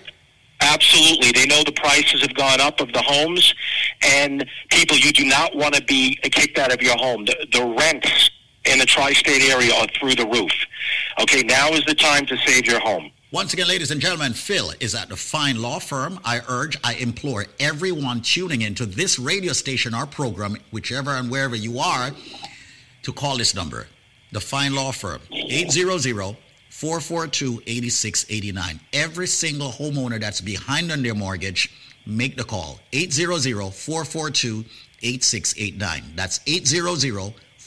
Absolutely. They know the prices have gone up of the homes, and people, you do not want to be kicked out of your home. The, the rents in the tri state area are through the roof. Okay, now is the time to save your home. Once again, ladies and gentlemen, Phil is at the fine law firm. I urge, I implore everyone tuning into this radio station, our program, whichever and wherever you are, to call this number, the fine law firm, 800 442 8689. Every single homeowner that's behind on their mortgage, make the call, 800 442 8689. That's 800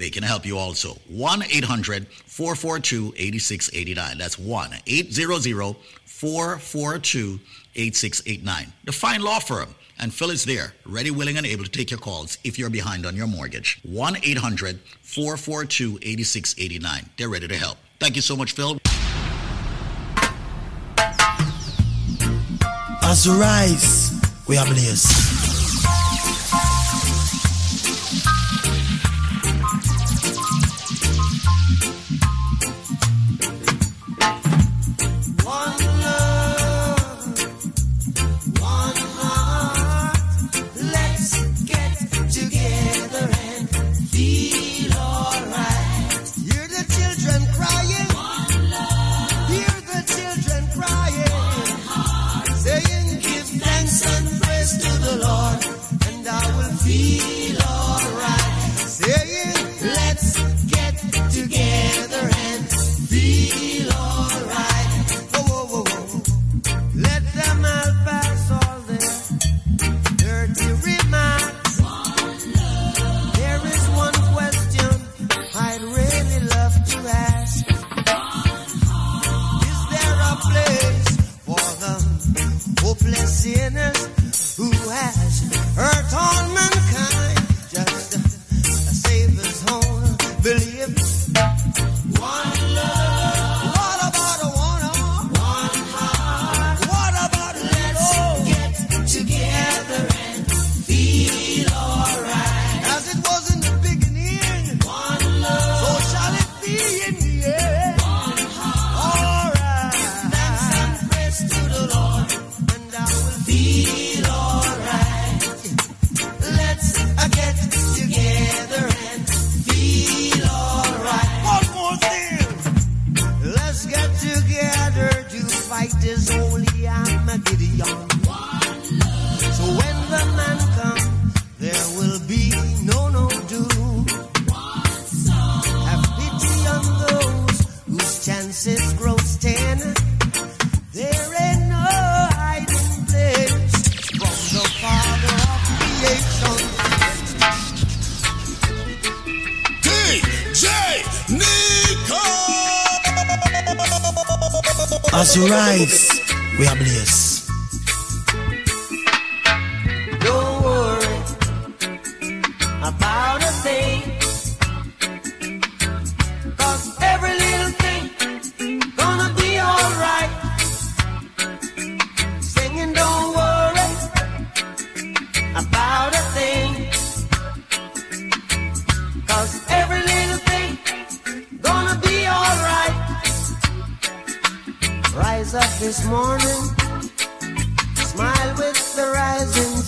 they can help you also. 1 800 442 8689. That's 1 800 442 8689. The Fine Law Firm. And Phil is there, ready, willing, and able to take your calls if you're behind on your mortgage. 1 800 442 8689. They're ready to help. Thank you so much, Phil. As rise, we are blessed. sinners who has hurt all mankind. nice. Rise up this morning, smile with the rising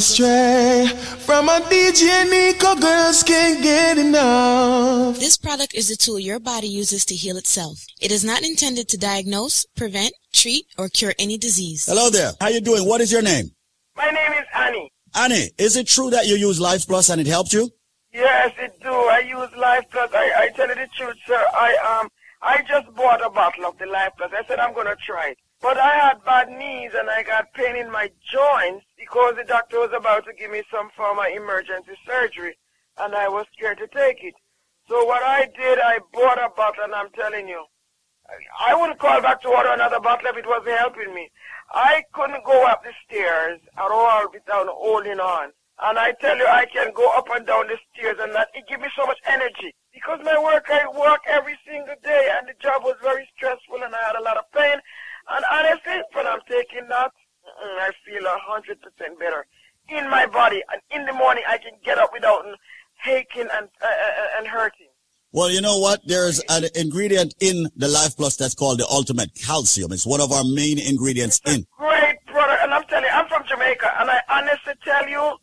not go stray from a DJ Nico. Girls can't get enough. This product is a tool your body uses to heal itself. It is not intended to diagnose, prevent, treat, or cure any disease. Hello there. How you doing? What is your name? My name is Annie. Annie, is it true that you use Life Plus and it helped you? Yes, it do. I use Life Plus. I, I tell you the truth, sir. I um I just bought a bottle of the Life Plus. I said I'm gonna try it. But I had bad knees and I got pain in my joints because the doctor was about to give me some form of emergency surgery and I was scared to take it. So what I did, I bought a bottle and I'm telling you, I to order another bottle if it wasn't helping me. I couldn't go up the stairs at all without holding on. And I tell you, I can go up and down the stairs and that it gives me so much energy. Because my work, I work every single day and the job was very stressful and I had a lot of pain. And honestly, when I'm taking that, I feel a hundred percent better in my body. And in the morning, I can get up without aching and uh, uh, and hurting. Well, you know what? There's an ingredient in the Life Plus that's called the Ultimate Calcium. It's one of our main ingredients in. Great product, and I'm telling you, I'm from Jamaica, and I honestly tell you,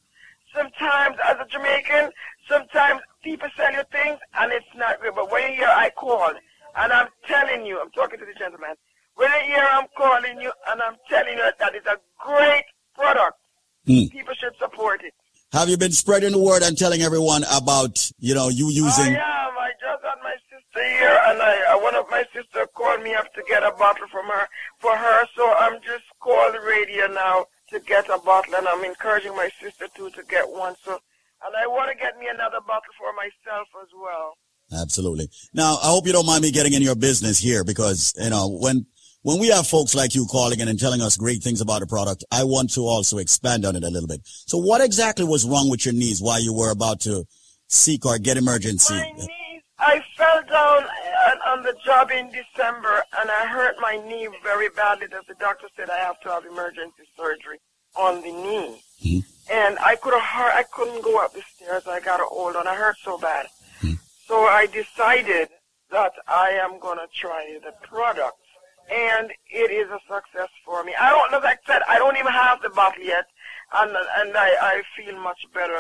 sometimes as a Jamaican, sometimes people sell you things and it's not good. But when you hear I call, and I'm telling you, I'm talking to the gentleman. When you hear I'm calling you, and I'm telling you that it's a great product, Hmm. people should support it. Have you been spreading the word and telling everyone about, you know, you using? I am. I here, and I uh, one of my sister called me up to get a bottle from her for her. So I'm just calling the radio now to get a bottle, and I'm encouraging my sister too to get one. So, and I want to get me another bottle for myself as well. Absolutely. Now, I hope you don't mind me getting in your business here because, you know, when, when we have folks like you calling in and telling us great things about a product, I want to also expand on it a little bit. So what exactly was wrong with your knees while you were about to seek or get emergency? I fell down on the job in December, and I hurt my knee very badly. That the doctor said I have to have emergency surgery on the knee, hmm. and I could have I couldn't go up the stairs. I got old and. I hurt so bad, hmm. so I decided that I am gonna try the product, and it is a success for me. I don't, like I said, I don't even have the bottle yet, and and I I feel much better.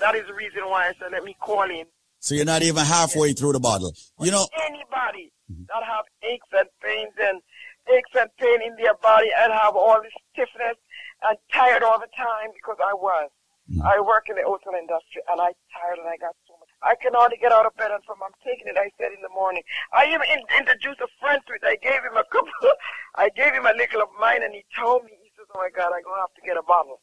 That is the reason why I said let me call in. So you're not even halfway through the bottle. You know, anybody mm-hmm. that have aches and pains and aches and pain in their body and have all this stiffness and tired all the time because I was. Mm-hmm. I work in the hotel industry and I tired and I got so much. I can hardly get out of bed and from I'm taking it. I said in the morning. I even in, introduced a friend to it. I gave him a couple. I gave him a little of mine and he told me. He says, "Oh my God, I'm gonna have to get a bottle."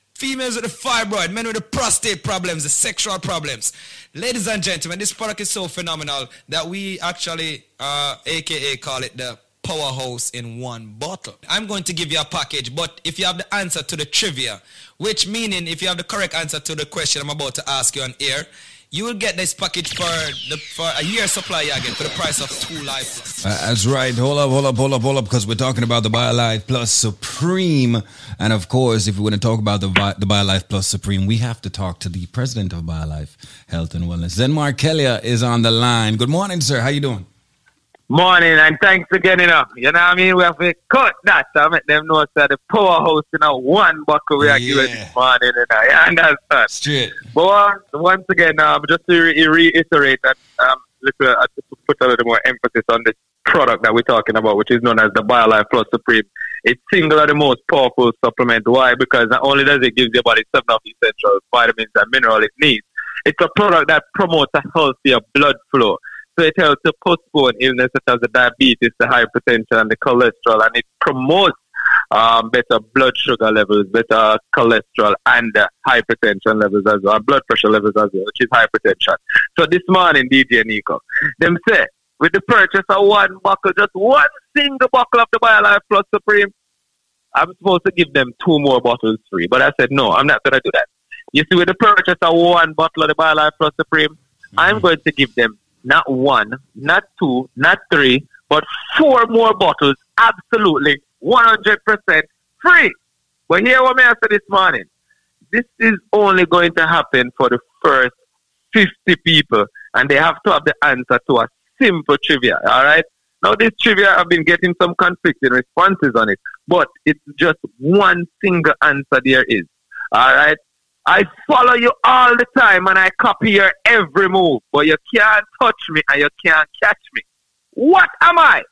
females with the fibroid, men with the prostate problems, the sexual problems. Ladies and gentlemen, this product is so phenomenal that we actually, uh, aka call it the powerhouse in one bottle. I'm going to give you a package, but if you have the answer to the trivia, which meaning if you have the correct answer to the question I'm about to ask you on air, you will get this package for the for a year supply again for the price of two life plus. Uh, that's right. Hold up, hold up, hold up, hold up, because we're talking about the BioLife Plus Supreme, and of course, if we want to talk about the the BioLife Plus Supreme, we have to talk to the president of BioLife Health and Wellness. Zenmar Kelia is on the line. Good morning, sir. How you doing? Morning and thanks again, you know. You know what I mean? We have to cut that to make them know that the powerhouse, you know, one buckle we are giving this morning, you know. You understand? Straight. But uh, once again, um, just to re- reiterate that, um, little, uh, put a little more emphasis on this product that we're talking about, which is known as the BioLife Plus Supreme. It's singular the most powerful supplement. Why? Because not only does it give your body seven of the essential vitamins and minerals it needs, it's a product that promotes a healthier blood flow. So it helps to postpone illness such as the diabetes, the hypertension, and the cholesterol, and it promotes um, better blood sugar levels, better cholesterol, and uh, hypertension levels as well, blood pressure levels as well, which is hypertension. So this morning, DJ Nico, them say with the purchase of one buckle, just one single buckle of the BioLife Plus Supreme, I'm supposed to give them two more bottles free. But I said, no, I'm not going to do that. You see, with the purchase of one bottle of the BioLife Plus Supreme, I'm going to give them not one, not two, not three, but four more bottles absolutely 100% free. But hear what I said this morning. This is only going to happen for the first 50 people, and they have to have the answer to a simple trivia, all right? Now, this trivia, I've been getting some conflicting responses on it, but it's just one single answer there is, all right? I follow you all the time and I copy your every move, but you can't touch me and you can't catch me. What am I?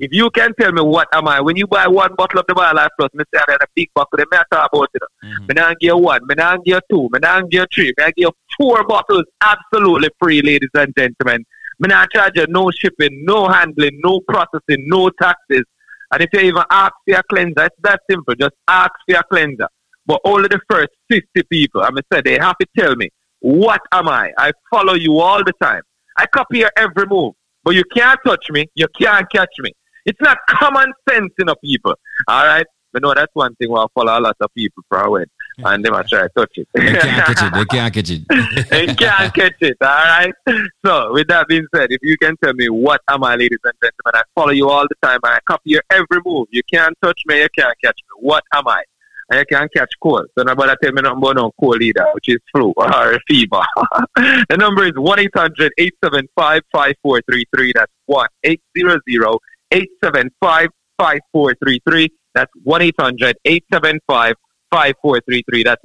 If you can tell me what am I, when you buy one bottle of the BioLife Plus, me say that a big bottle, me I talk about it. Mm-hmm. Me not give you one, me not give you two, me not give you three, me I give you four bottles absolutely free, ladies and gentlemen. Me not charge you no shipping, no handling, no processing, no taxes. And if you even ask for a cleanser, it's that simple. Just ask for a cleanser. But only the first 50 people, I mean, say they have to tell me, what am I? I follow you all the time. I copy your every move. But you can't touch me. You can't catch me. It's not common sense, you know, people. All right? But no, that's one thing where I follow a lot of people for a win. And they try to touch it. They can't catch it. They can't catch it. they can't catch it. All right? So, with that being said, if you can tell me what am I, ladies and gentlemen, I follow you all the time I copy your every move. You can't touch me. You can't catch me. What am I? And you can catch cold. So nobody tell me nothing about no cold either, which is flu or fever. the number is 1-800-875-5433. That's 1-800-875-5433. That's 1-800-875-5433. That's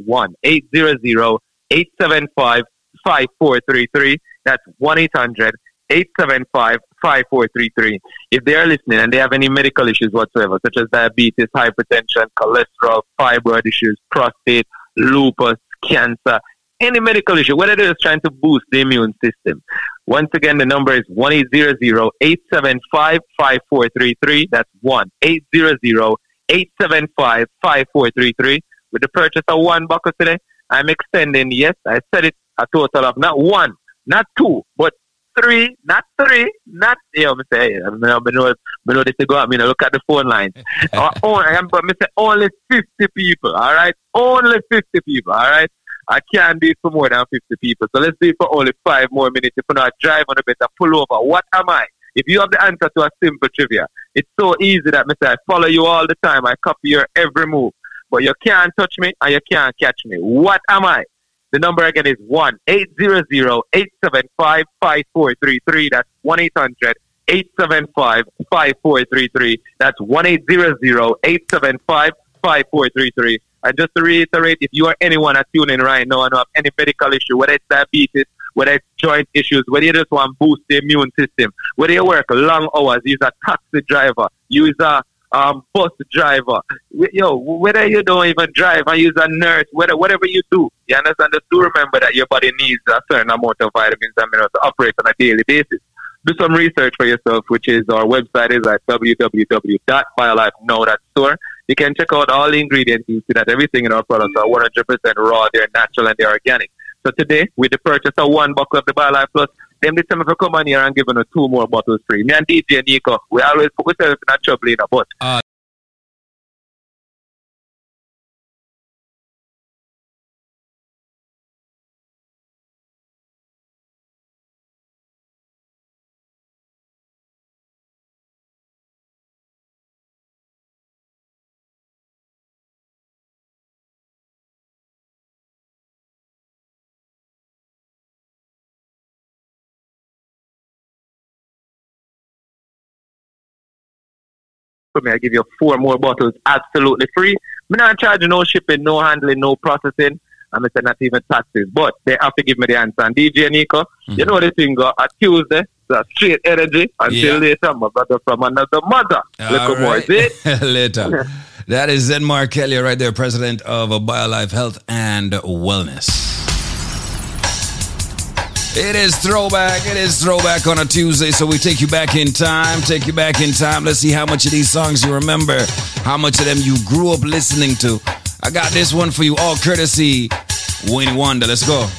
1-800-875-5433. That's 1-800 875 5433. If they are listening and they have any medical issues whatsoever, such as diabetes, hypertension, cholesterol, fibroid issues, prostate, lupus, cancer, any medical issue, whether they're just trying to boost the immune system. Once again, the number is 1 875 5433. That's 1 875 5433. With the purchase of one bucket today, I'm extending, yes, I said it, a total of not one, not two, but three, not three, not you know, me say, I know, I know, I know this to go out, me know, look at the phone line. uh, only, but me say only 50 people, all right? Only 50 people, all right? I can't do it for more than 50 people. So let's do it for only five more minutes. If you not drive on a bit, I pull over. What am I? If you have the answer to a simple trivia, it's so easy that me say, I follow you all the time. I copy your every move. But you can't touch me and you can't catch me. What am I? The number again is 1 800 875 5433. That's 1 800 875 5433. That's 1 800 875 5433. And just to reiterate, if you are anyone that's tuning right now and have any medical issue, whether it's diabetes, whether it's joint issues, whether you just want to boost the immune system, whether you work long hours, use a taxi driver, use a um, bus driver, yo, whether you don't even drive and use a nurse, whether, whatever you do, you understand? Just do remember that your body needs a certain amount of vitamins and minerals to operate on a daily basis. Do some research for yourself, which is our website is at www.biolifenow.store. You can check out all the ingredients. You see that everything in our products are 100% raw, they're natural, and they're organic. So today, with the purchase of one bottle of the BioLife Plus, them this time if you come on here and give us two more bottles free. Me and DJ Nico, we always put ourselves in a trouble in a but. Uh, for me, I give you four more bottles absolutely free. I'm not charging no shipping, no handling, no processing. I'm saying not even taxes. But they have to give me the answer. And DJ Nico, mm-hmm. you know the thing go at Tuesday, so straight energy until yeah. later, my brother from another mother. All right. more, later. that is Zenmar Kelly right there, president of BioLife Health and Wellness. It is throwback. It is throwback on a Tuesday, so we take you back in time. Take you back in time. Let's see how much of these songs you remember, how much of them you grew up listening to. I got this one for you, all courtesy Winnie Wonder. Let's go.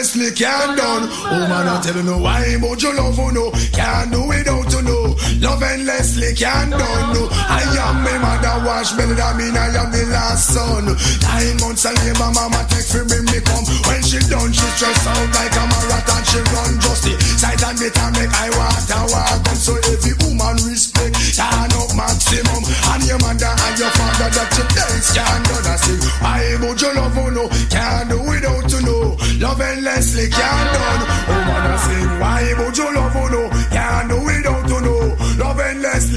Endlessly can't done. Oh man, I tell you no why would you love know? Can't do without you Love endlessly can't done. No, I am my mother wash belly. That mean I am the last son. Nine months of labor, mama take for me me come. When she done, she stress out like a marathon. She run just the sight and the time make I want to walk. And so every woman respect, turn up maximum. And your mother and your father that you dance can't do that sing. Why would you love you know? Can't do without you know. Love endlessly can't done. Oh man, I sing. Why would you love you know?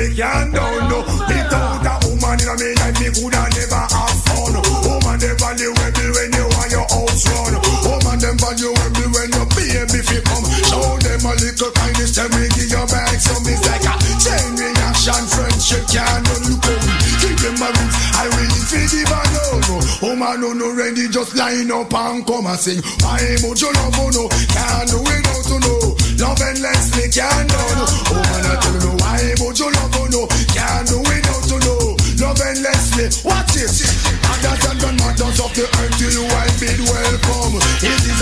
Endlessly can't done. No, without a woman in a me life, me coulda never have fun. Woman, they value me when you want your house run. Woman, them value me when your baby fi come. Show them a little kindness, tell me give your back some. It's like a chain reaction, friendship can't away. Give them a roots, I will feed the no. Woman, no no ready, just line up and come and sing. Why would you love no? Can't do without you know. Love endlessly can't done. Woman, oh, I tell you no. Why would you love you no? Can't do without you know. Love endlessly. Watch it. Others and done matters of the earth to you I bid welcome.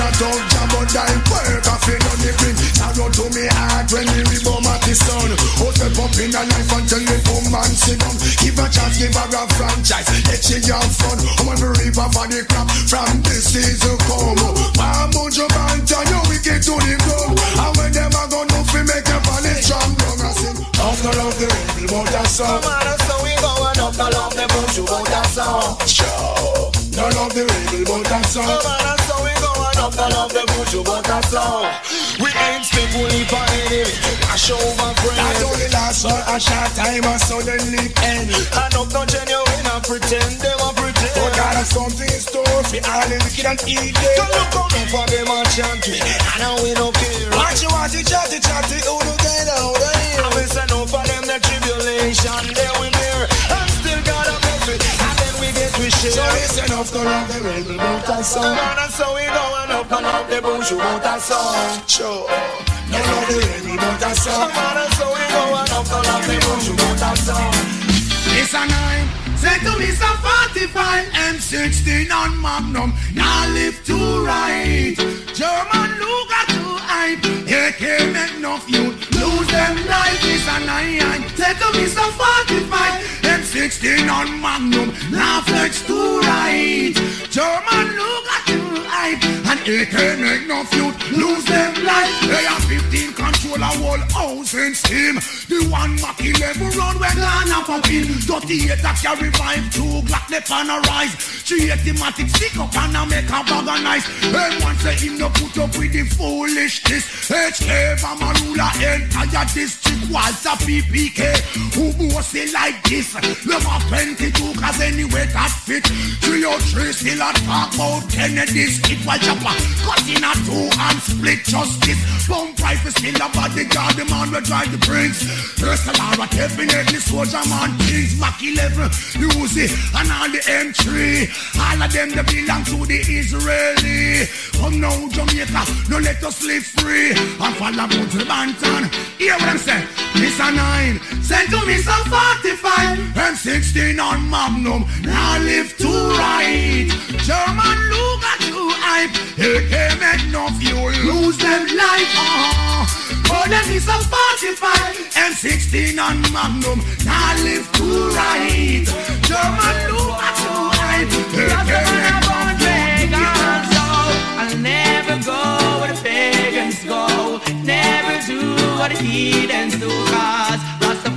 A tough job but I work I feel on the bring. Sorrow to me heart when we rebum at the sun. Oh step up in a life until the boom and sit down. Give a chance, give her a franchise. Let she have fun. I'm on the river for the crop from this season come. Bunch of banter, you wicked to the ground. And when them a go no fi make your body strong, down I sing. Love no love the rebel but that's all. Come on, that's how we going up. No love the bush, you want that song. Sure. No love the rebel but that's all. Come on, that's how we up. No love the bush, you want that song. We ain't stick fully for enemy. Wash over friends. That only last for a short time and suddenly end. And up no genuine and pretend oh, them a pretend. But God has something in store for all the wicked and evil. Come look out now for them and chant me. And now we no care. Watch you watch it, chatty chatty, who no get out of here. We say no for them the tribulation. They we bear. And still God a. And then we get we share. So listen up to love the rebel Come all. on, and so we going up and up the bush, that song. Sure. No love the rebel. Come on, and so we going up and up the bush, that song. It's a nine. Say to me some 45 M16 on Magnum. Now live to right. German Luger to hype. AK make enough youth lose them life. It's a nine. Say to me some 45 M16 on Magnum. Now flex to right. German Luger to hype. And AK make enough youth lose them life. They are 15 control a whole house in steam. The one MAC-11 run when Ghana pop in. 38 that carry vibe, two Glock left on a rise. 380 matic stick up and I make a bag of nice. And say him no put up with the foolishness. HK from a ruler entire district Walther PPK. Who mostly like this? Love a 22 cause anyway that fit. 303 still a talk about Kennedy's it while chopper. Cut in a two and split justice. Bump rifle still a bodyguard, the man will drive the of all, definitely soldier man things. MAC-11, Uzi, and all the M3. All of them they belong to the Israeli. Come now, Jamaica, no let us live free. And follow go to the Banton. Hear what I'm saying? A 9, send to me some 45. M16 on Magnum, now live to right. German Luger hype. AK make no fuel, lose them life. Uh-huh. For them is a 45 M16 on Magnum Now live to right German Luger to hype AK I'll never go where the pagans go. Never do what the heathens do.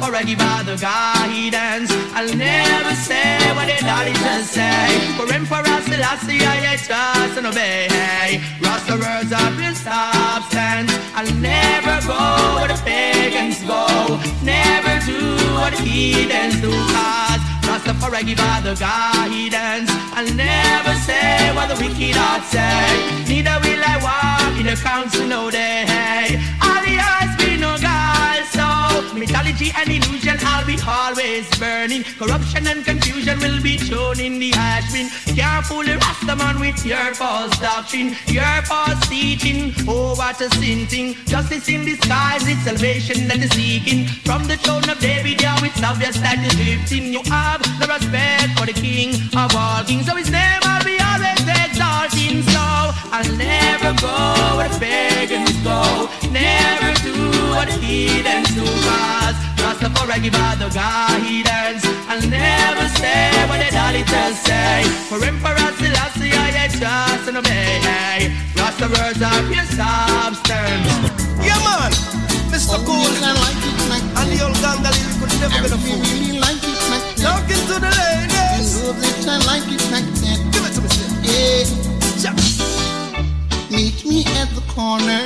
Give all the guidance. I'll never say what the daddy just say. For him for us Emperor Selassie, I trust and obey. Rasta words of his substance. I'll never go where the pagans go. Never do what the heathens do. Cause Rastafari give all the guidance. I'll never say what the wicked heart say. Neither will I walk in the council no day. Mythology and illusion I'll be always burning. Corruption and confusion will be shown in the ash bin. Can't the Rasta man with your false doctrine, your false teaching. Oh, what a sin thing. Justice in disguise, it's salvation that is seeking. From the throne of David, yeah, it's obvious that is drifting. You have the respect for the king of all kings. So his name I'll be Words God's exalting soul. I'll never go where pagans go, never do what heathens do. Cause Rastafari give out the guidance. I'll never say what the idolaters say. For emperors, the last I trust and obey. Rasta words are pure substance. Yeah, man. Mr. Cool. And the old Gandalf could never get a fool. morning.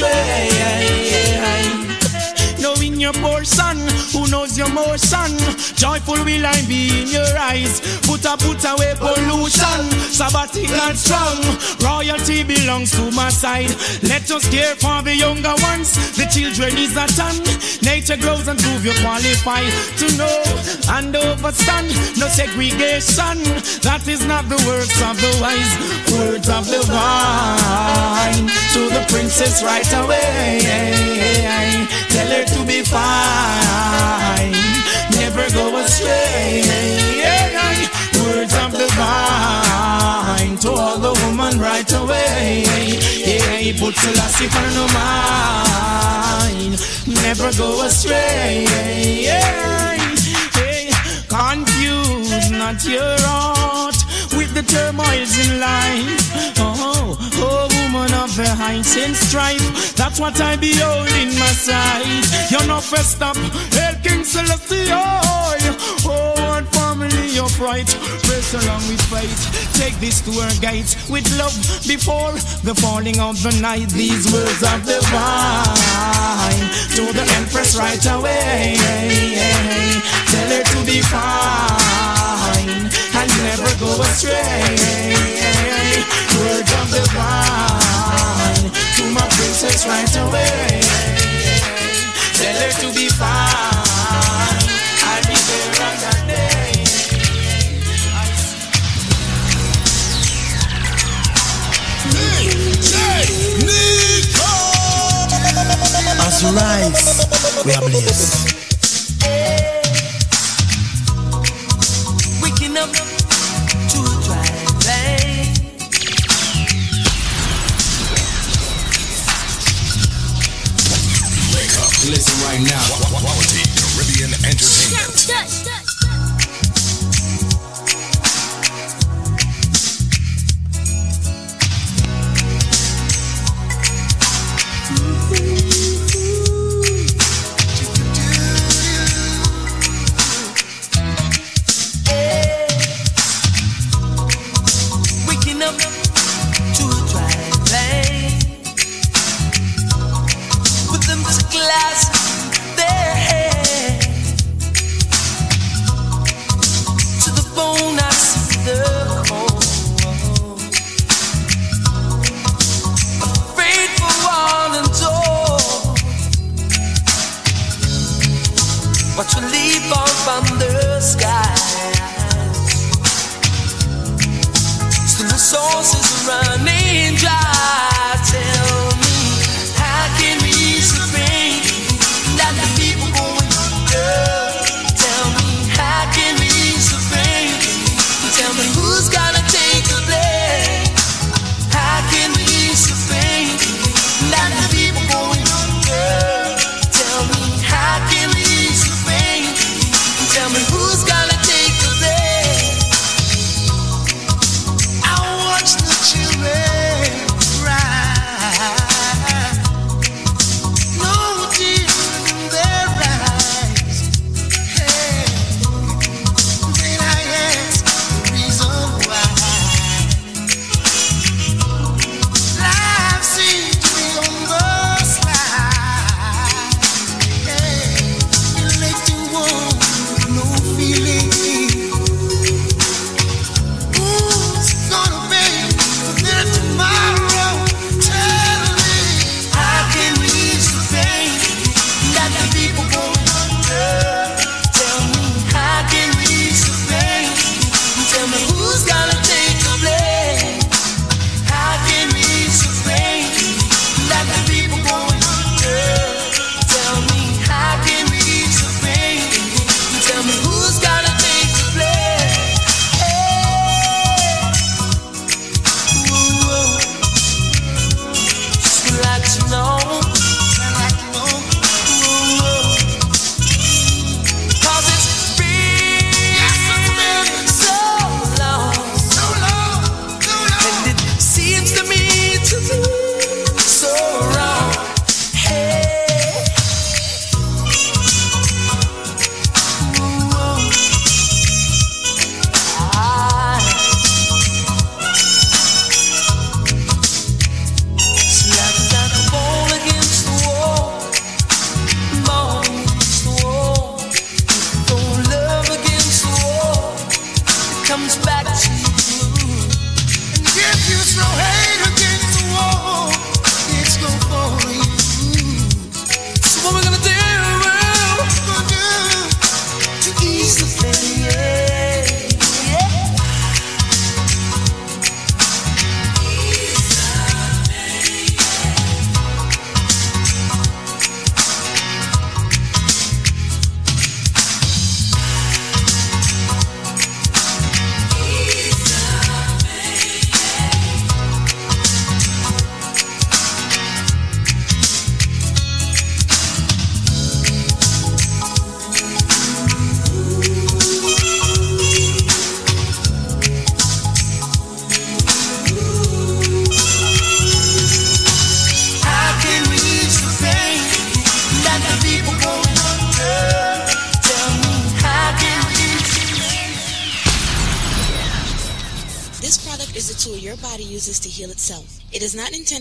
Her to stray. Knowing your poor son, who knows your more son. Joyful will I be in your eyes. Put a put away pollution. Sabbatic and strong. Royalty belongs to my side. Let us care for the younger ones. The children is a ton. Nature grows and prove you qualify to know and overstand. No segregation. That is not the works of the wise. Words of the vine to the princess right away. Tell her to be fine. Never. Words of the vine to all the woman right away. Yeah, put Selassie on no mind. Never go astray. Confuse not your heart the turmoils in life. Oh, oh, woman of the heights and strife. That's what I behold in my sight. You're not first up, Hail King Celestial. Oh, what family of right. Press along with faith. Take this to our gates with love before the falling of the night. These words of the divine to the empress right away. Tell her to be fine never go astray. Words of the divine to my princess right away. Tell her to be fine. I'll be there on that day. As we rise, we are blessed. Waking up Listen right now. Quality Caribbean entertainment.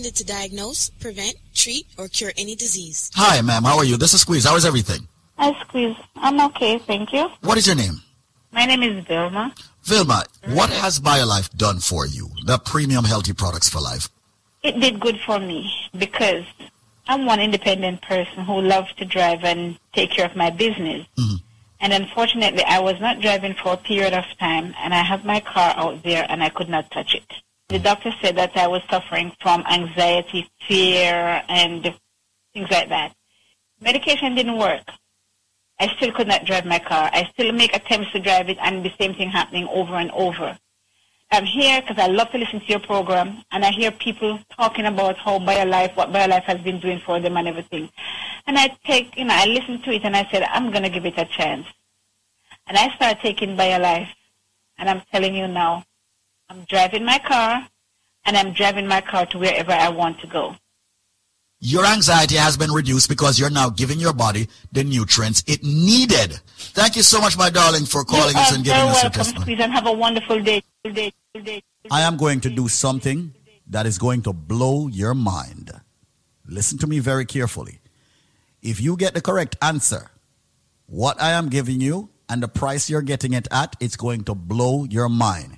Intended to diagnose, prevent, treat, or cure any disease. Hi, ma'am. How are you? This is Squeeze. How is everything? Hi, Squeeze. I'm okay, thank you. What is your name? My name is Vilma. Vilma, what has BioLife done for you? The premium healthy products for life. It did good for me because I'm one independent person who loves to drive and take care of my business. Mm-hmm. And unfortunately, I was not driving for a period of time, and I have my car out there, and I could not touch it. The doctor said that I was suffering from anxiety, fear, and things like that. Medication didn't work. I still could not drive my car. I still make attempts to drive it, and the same thing happening over and over. I'm here because I love to listen to your program, and I hear people talking about how BioLife, what BioLife has been doing for them and everything. And I take, you know, I listened to it and I said, I'm going to give it a chance. And I started taking BioLife, and I'm telling you now, I'm driving my car, and I'm driving my car to wherever I want to go. Your anxiety has been reduced because you're now giving your body the nutrients it needed. Thank you so much, my darling, for calling us and giving us your testimony. Squeeze, and have a wonderful day. day, day. I am going to do something that is going to blow your mind. Listen to me very carefully. If you get the correct answer, what I am giving you and the price you're getting it at, it's going to blow your mind.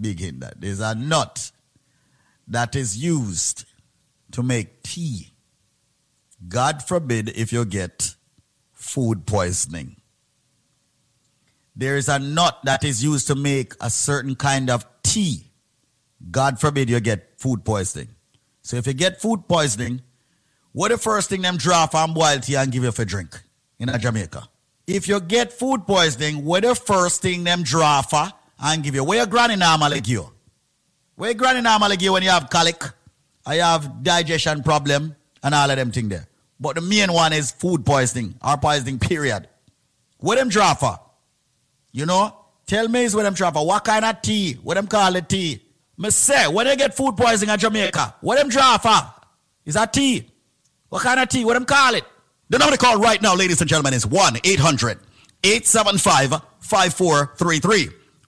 Big that there's a nut that is used to make tea. God forbid if you get food poisoning. There is a nut that is used to make a certain kind of tea. God forbid you get food poisoning. So if you get food poisoning, what the first thing them draw from boiled tea and give you for drink in Jamaica? If you get food poisoning, what the first thing them draw for and give you? Where your granny normally give you? Where your granny normally give you when you have colic, or you have digestion problem, and all of them thing there. But the main one is food poisoning or poisoning period. What them draw for? You know? Tell me is what them draw for. What kind of tea? What them call it tea? Me say, when they get food poisoning in Jamaica, what them draw for? Is that tea? What kind of tea? What them call it? The number to call right now, ladies and gentlemen, is 1 800 875 5433.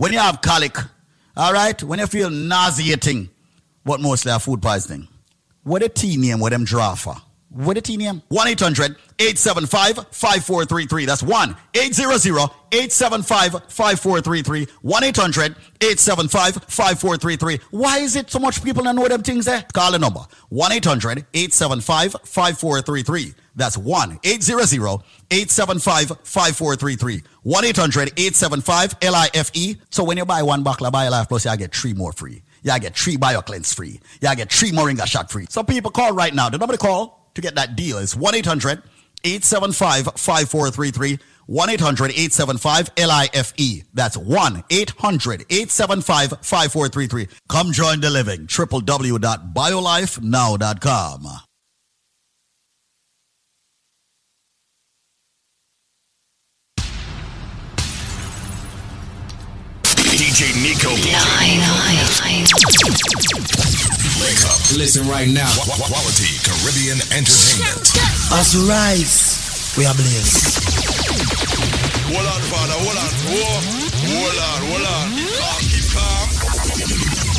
when you have colic, all right, when you feel nauseating, what mostly have food poisoning. What the tea name, what them draw for? What a name? 1 800 875 5433. That's 1 800 875 5433. 1 800 875 5433. Why is it so much people don't know them things there? Call the number 1 800 875 5433. That's 1 800 875 5433. 1 800 875 LIFE. So when you buy one bottle of BioLife Plus, you get three more free. You get three BioCleanse free. You get three Moringa shot free. So people call right now. The number to call to get that deal is 1 800 875 5433. 1 800 875 LIFE. That's 1 800 875 5433. Come join the living. www.biolifenow.com. DJ Nico. Wake up. Listen right now. Qu- qu- Quality Caribbean Entertainment. As we rise, we are blessed. Hold on, father, hold on. Whoa. Hold on, hold on. Calm, keep calm.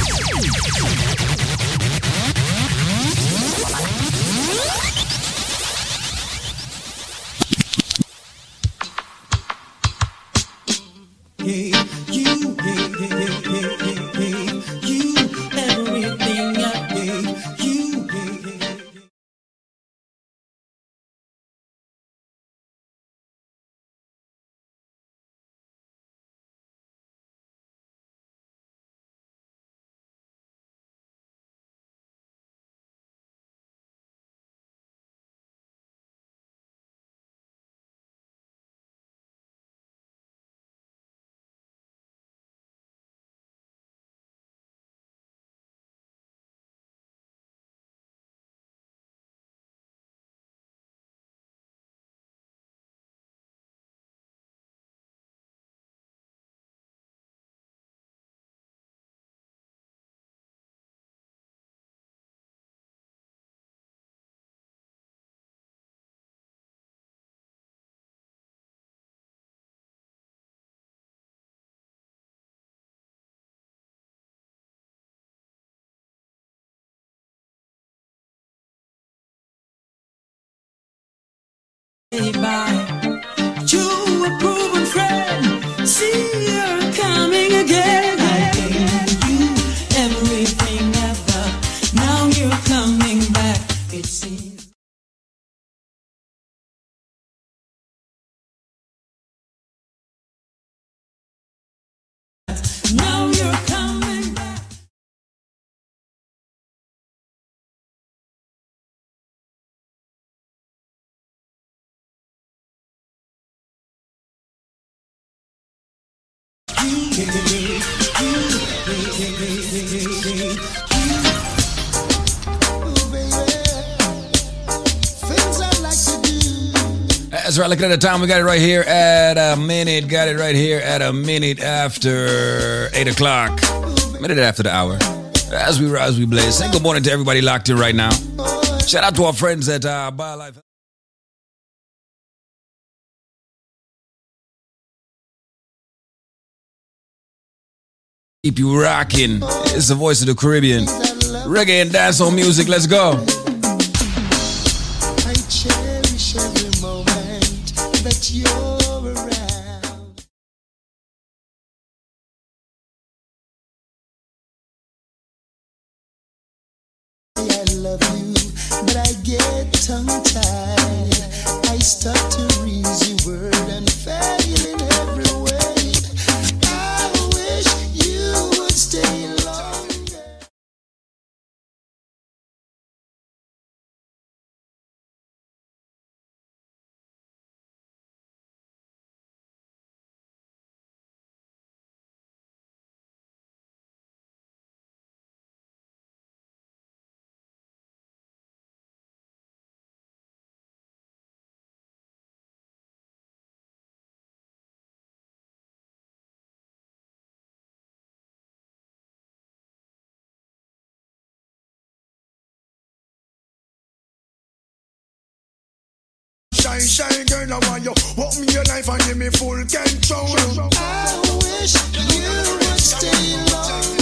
Hey, you, by That's right. Looking at the time, we got it right here at a minute. Got it right here at a minute after eight o'clock. Minute after the hour. As we rise, we blaze. Say good morning to everybody locked in right now. Shout out to our friends at uh, BioLife. Keep you rocking. It's the voice of the Caribbean. Reggae and dancehall music. Let's go. Shine, shine, girl, I want you. Walk me your life and give me full control. I wish you would stay longer.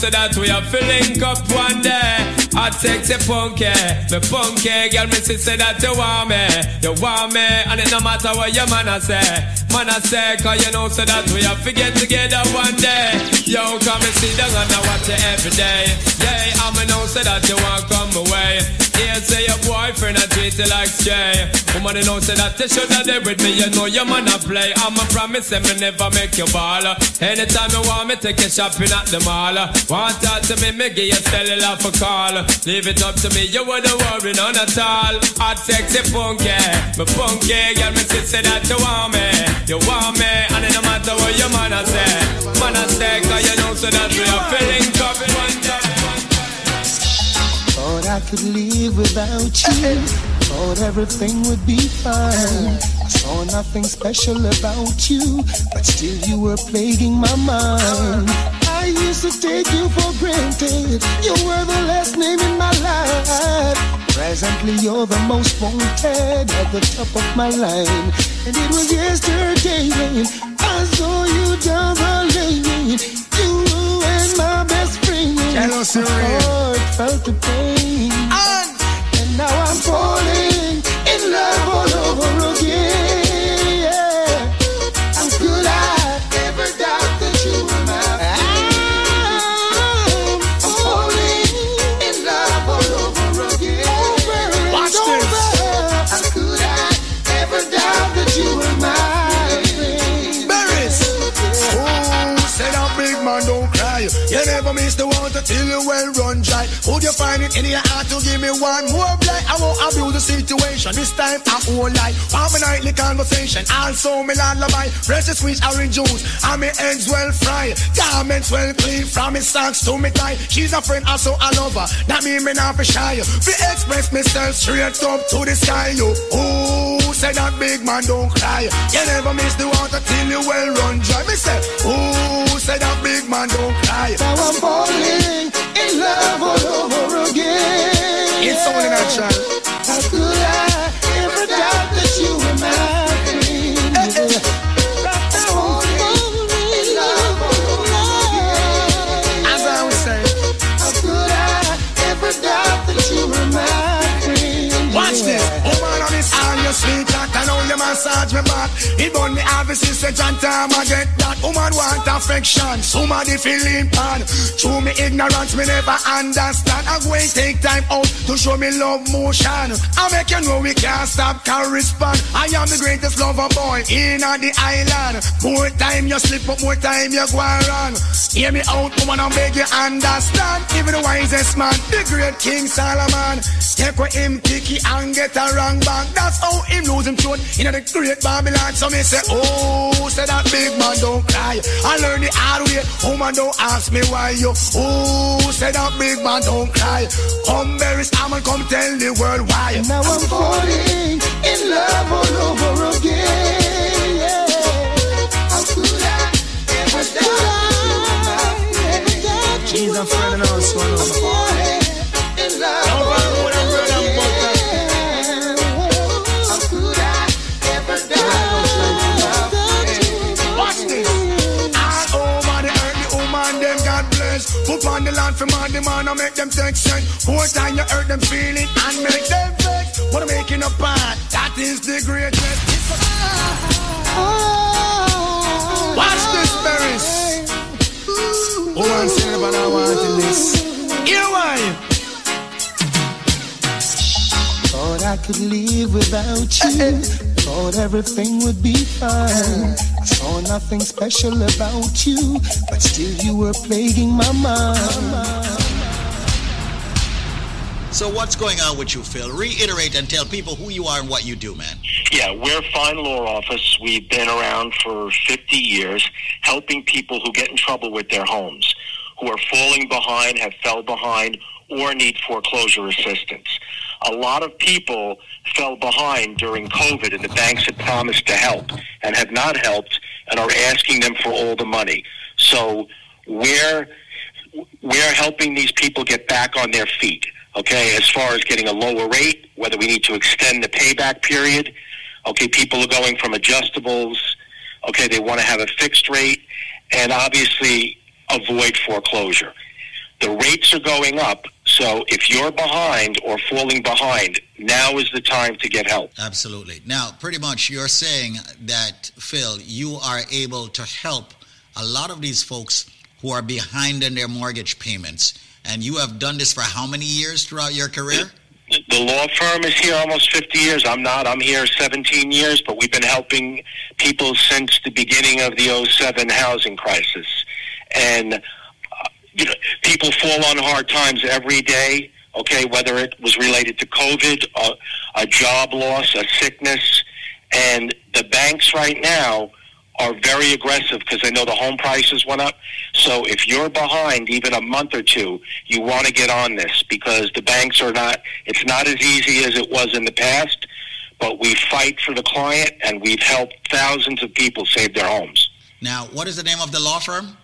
so that we have to link up one day. I take the punky, me punky, girl, me say that you want me, you want me, and it no matter what your man I say, man I say, cause you know so that we have to get together one day. Yo, come and see down and I watch you every day. Yeah, I'ma know so that you want come away. Yeah, say your boyfriend I treat you like Jay. Woman, you know say that you should have there with me, you know your man I play. I'ma promise, and me never make you ball. Anytime you want me, take you shopping at the mall. Want talk to me, me give you cellular for call. Leave it up to me, you wouldn't worry none at all. Hot, sexy, punky, me punky girl, me sister that you want me, you want me, and it no matter what your man I say, man I say, cause you know so that we are feeling up one time. Thought I could live without you. Thought everything would be fine. Saw nothing special about you but still you were plaguing my mind. I used to take you for granted. You were the last name in my life. Presently, you're the most wanted at the top of my line. And it was yesterday when I saw you down the lane. You and my best friend. Jealousy heart felt the pain. And now I'm falling in love all over again. Find it in your heart to give me one more blight? I won't abuse the situation. This time I won't lie. Want my nightly conversation. Also me lullaby. Precious sweet orange juice. And me eggs well fried. Garments well clean. From me socks to me tie. She's a friend, also a lover. That mean me not be shy. Fi express myself straight up to the sky. You. Oh, say that big man don't cry. You never miss the water till you well run dry. Me say, oh, say that big man don't cry. Now I'm falling in love all over again. It's only natural. How could massage me back. It burn me obviously say John time I get that. Woman want affection. Somebody feeling pan. Through me ignorance me never understand. I'm take time out to show me love motion. I make you know we can't stop can respond. I am the greatest lover boy in on the island. More time you slip up, more time you go wrong. Hear me out, woman, I beg you understand. Even the wisest man, the great King Solomon. Take with him picky and get a wrong back. That's how him lose him throne in the great Babylon. So me say, oh, say that big man don't cry. I learn the hard way. Woman don't ask me why you. Oh, say that big man don't cry. Come berries, I'm gonna come tell the world why. Now I'm falling in love all over again. Yeah. How could I ever doubt that She's a friend and also one of them. Man, the man, I make them sense. More time you hurt them feel it and make them vex. What I'm making a part, that is the greatest. Watch this, berries. Woman say but I want this. Here why? Thought I could live without you. Eh, eh. Thought everything would be fine. I saw nothing special about you, but still you were plaguing my mind. So what's going on with you, Phil? Reiterate and tell people who you are and what you do, man. Yeah, we're Fine Law Office. We've been around for 50 years helping people who get in trouble with their homes, who are falling behind, have fell behind, or need foreclosure assistance. A lot of people fell behind during COVID and the banks had promised to help and have not helped and are asking them for all the money. So we're we're helping these people get back on their feet. Okay, as far as getting a lower rate, whether we need to extend the payback period. Okay, people are going from adjustables. Okay, they want to have a fixed rate, and obviously avoid foreclosure. The rates are going up, so if you're behind or falling behind, now is the time to get help. Absolutely. Now, pretty much you're saying that, Phil, you are able to help a lot of these folks who are behind in their mortgage payments. And you have done this for how many years throughout your career? The law firm is here almost 50 years. I'm not. I'm here 17 years, but we've been helping people since the beginning of the 07 housing crisis. And, uh, you know, people fall on hard times every day, okay, whether it was related to COVID, a, a job loss, a sickness. And the banks right now are very aggressive because they know the home prices went up. So if you're behind even a month or two, you want to get on this because the banks are not, it's not as easy as it was in the past, but we fight for the client, and we've helped thousands of people save their homes. Now, what is the name of the law firm?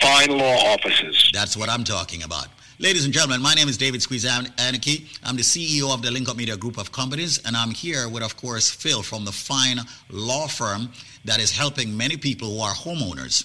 Fine Law Offices. That's what I'm talking about. Ladies and gentlemen, my name is David Anakie. I'm the CEO of the Link Up Media Group of Companies, and I'm here with, of course, Phil from the Fine Law Firm that is helping many people who are homeowners.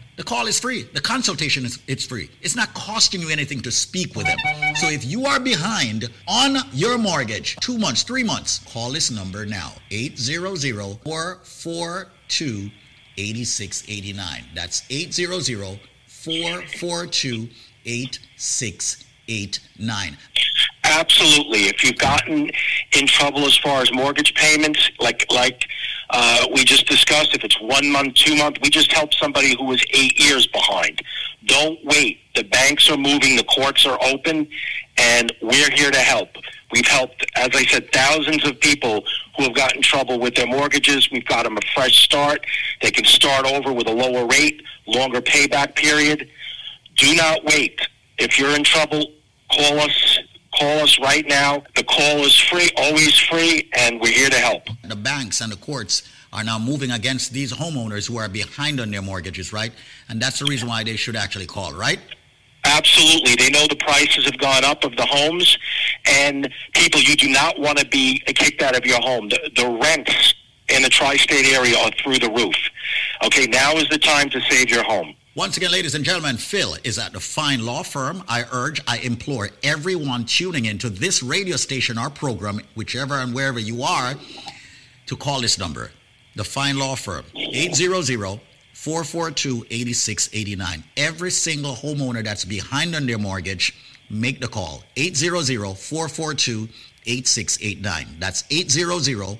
the call is free. The consultation is it's free. It's not costing you anything to speak with him. So if you are behind on your mortgage, two months, three months, call this number now. 800-442-8689. That's 800-442-8689. Absolutely. If you've gotten in trouble as far as mortgage payments, like like uh, we just discussed, if it's one month, two month, we just helped somebody who was eight years behind. Don't wait. The banks are moving, the courts are open, and we're here to help. We've helped, as I said, thousands of people who have gotten trouble with their mortgages. We've got them a fresh start. They can start over with a lower rate, longer payback period. Do not wait. If you're in trouble, call us. Call us right now. The call is free, always free, and we're here to help. The banks and the courts are now moving against these homeowners who are behind on their mortgages, right? And that's the reason why they should actually call, right? Absolutely. They know the prices have gone up of the homes, and people, you do not want to be kicked out of your home. The, the rents in the tri state area are through the roof. Okay, now is the time to save your home. Once again, ladies and gentlemen, Phil is at the fine law firm. I urge, I implore everyone tuning into this radio station, our program, whichever and wherever you are, to call this number. The fine law firm, 800-442-8689. Every single homeowner that's behind on their mortgage, make the call. 800-442-8689. That's 800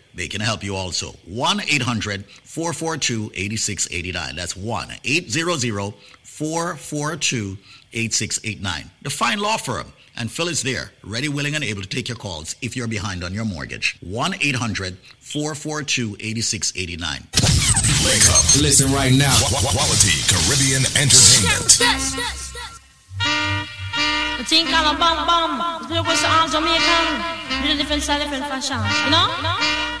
They can help you also. 1 800 442 8689. That's 1 800 442 8689. The fine law firm. And Phil is there, ready, willing, and able to take your calls if you're behind on your mortgage. 1 800 442 8689. Link up. Listen right now. Quality Caribbean Entertainment. The thing called a bam bam. It was all Jamaican. Really different style, different fashion. You know?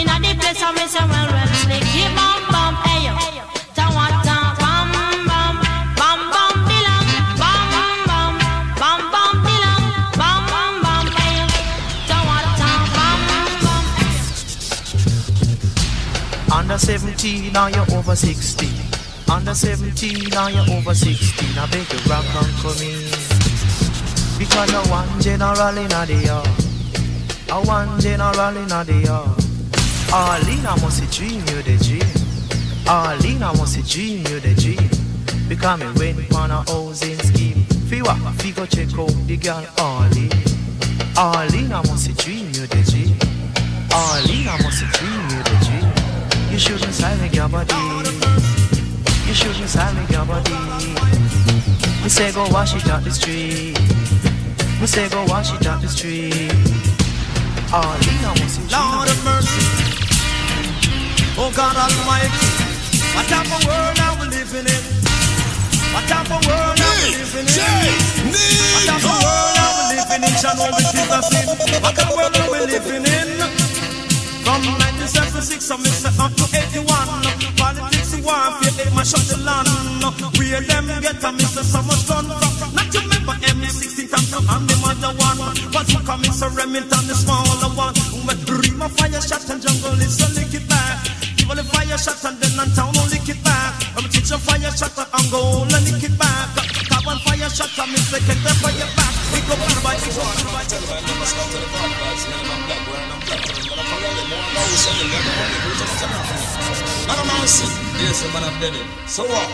in at the place and me say, well, well, slick. Hip bum bum, hey yo. Tawata, bam bam, bam bam bilang, bam bam, bam bam bilang, bam bam bam, hey yo. Tawata, bam bam. Under 17, now you're over 16. Under 17, now you're over 16. I beg you rock on for me. Because I one general in the yard. I one general in the yard. Arlene, must a dream you the dream. Arlene, must a dream you the dream. Because me went on a housing scheme. Fi what? Fi go check out the girl Arlene. Arlene, must a dream you the dream. Arlene, must a dream you the dream. You shouldn't silence your body. You shouldn't silence your body. Me say go wash it out the street. Me say go wash it out the street. Arlene, must a Lord of mercy. Oh God Almighty. What type of world are we living in? What type of world are we living in? What type of world are we living in? Shall know this is a sin. What type of world are we living in? From 1976, I'm up to 81. Politics, warfare, they mash up the land. Where them get a Mr. So much. Not to remember M16 times to and the mother one. But who come Mr. Remington, Dead. So what?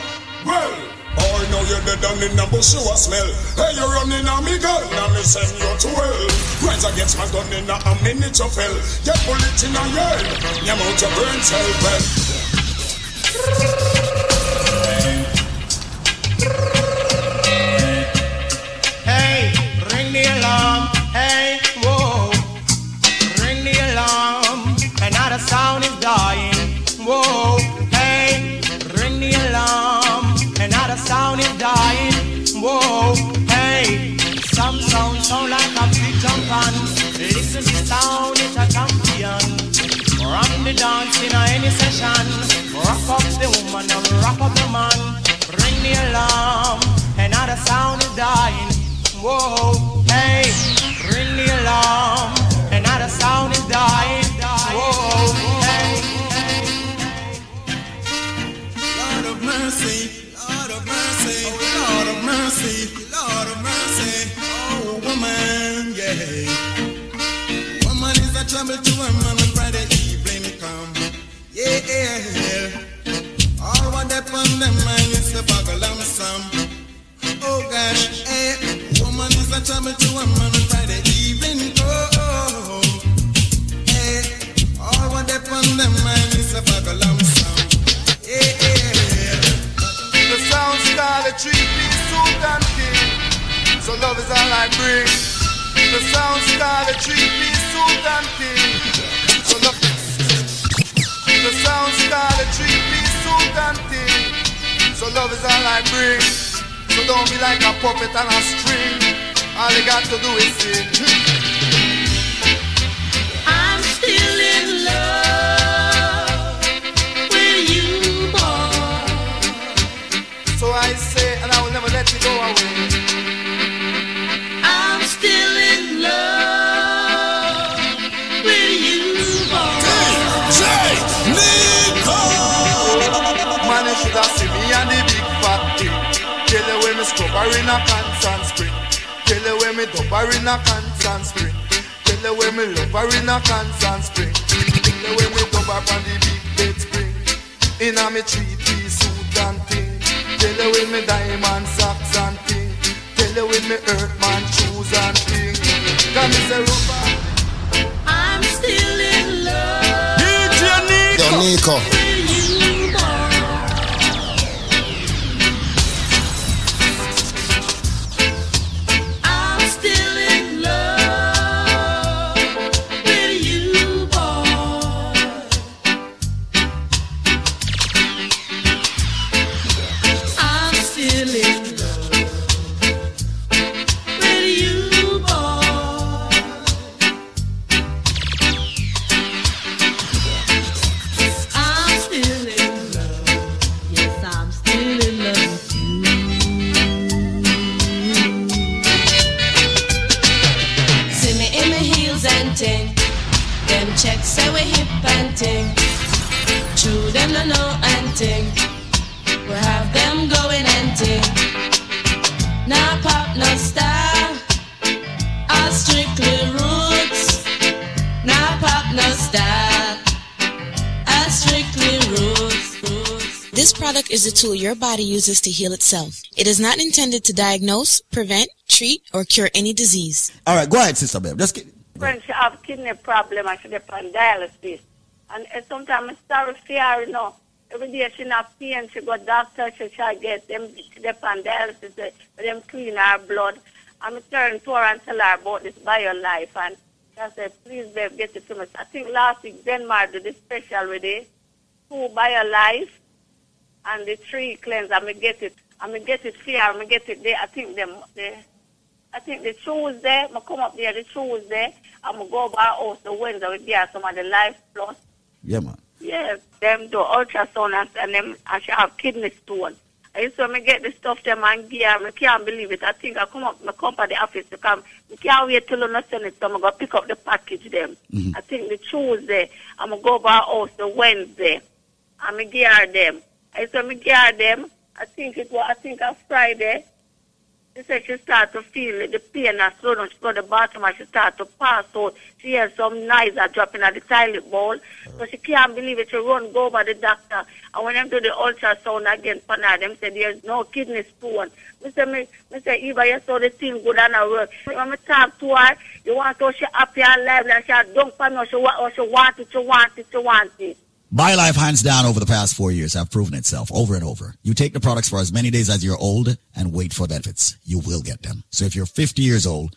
Well, I know you're dead and in the bush you a smell. Hey, you're running on me gun, and me send you to hell. Rise against my gun in a, a minute you fell. Get bullet in a head, your mouth your brain cell well. Session. Rock up the woman and rock up the man. Ring the alarm. Another sound is dying. Whoa, hey, ring the alarm. Another sound is dying. A trouble to a man Friday evening come. Eh. All what is the sound king. So love is all I bring. The sound king. So love. The sound king. So love is all I bring. So don't be like a puppet on a string. All you got to do is sing. I'm still in love with you, boy. So I say, and I will never let you go away. I'm still in love with you, Man, you should have seen me and the big fat thing. Tell you when me scrubber in a spring. Tell you when me dubber in a constant spring. Tell you when me lover in a constant spring. Tell you when me dubber on the big bed spring. In a me three piece suit and thing. Tell you when me diamond socks and thing. Tell you when me earthman shoes and thing. Cause me say rubber. I'm still in love Yo, Nico. with you, no know and ting. We have them going and ting. Now pop, no star. All strictly roots. Now pop, no star. All strictly roots. roots. This product is a tool your body uses to heal itself. It is not intended to diagnose, prevent, treat, or cure any disease. All right, go ahead, Sister Babe. Just get, friend she have kidney problem and she depend on dialysis. And uh, sometimes I'm sorry for her, you know. Every day she have pain, she go doctor, she try get them, depend on dialysis, uh, them clean her blood. I'm turn to her and tell her about this BioLife. and she said, please babe, get it to me. I think last week Denmark did this special with it. Two BioLife and the three cleanse. I'm gonna get it. I'm gonna get it here. I'm gonna get it there. I think them, the, I think the Tuesday. Gonna come up there the Tuesday. I'm gonna go by house the Wednesday with there some of the Life Plus. Yeah, man. Yes, them do ultrasound and, and them and she have kidney stone. I used to me get the stuff them and gear. I can't believe it. I think I come up, I come to the office to come. I can't wait till you send it. So I'm gonna pick up the package them. Mm-hmm. I think the Tuesday. I'm gonna go by house the Wednesday. I'm gonna gear them. I saw me gear them. I think it was. I think on Friday. She said she start to feel the pain and slow down. She go to the bathroom and she start to pass out. She hears some noise are dropping at the toilet bowl. So she can't believe it. She run, go by the doctor. And when them do the ultrasound again, for now, them say there's no kidney stone. Me say, me, me say, Eva, you saw the thing good and I work. When me talk to her, you want to she happy and lively and she don't for me. She, or oh, she want it, she want it, she want it. BioLife, hands down, over the past four years, have proven itself over and over. You take the products for as many days as you're old and wait for benefits. You will get them. So if you're 50 years old,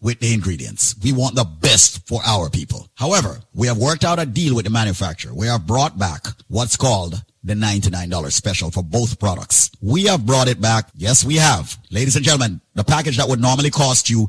with the ingredients. We want the best for our people. However, we have worked out a deal with the manufacturer. We have brought back what's called the $99 special for both products. We have brought it back. Yes, we have. Ladies and gentlemen, the package that would normally cost you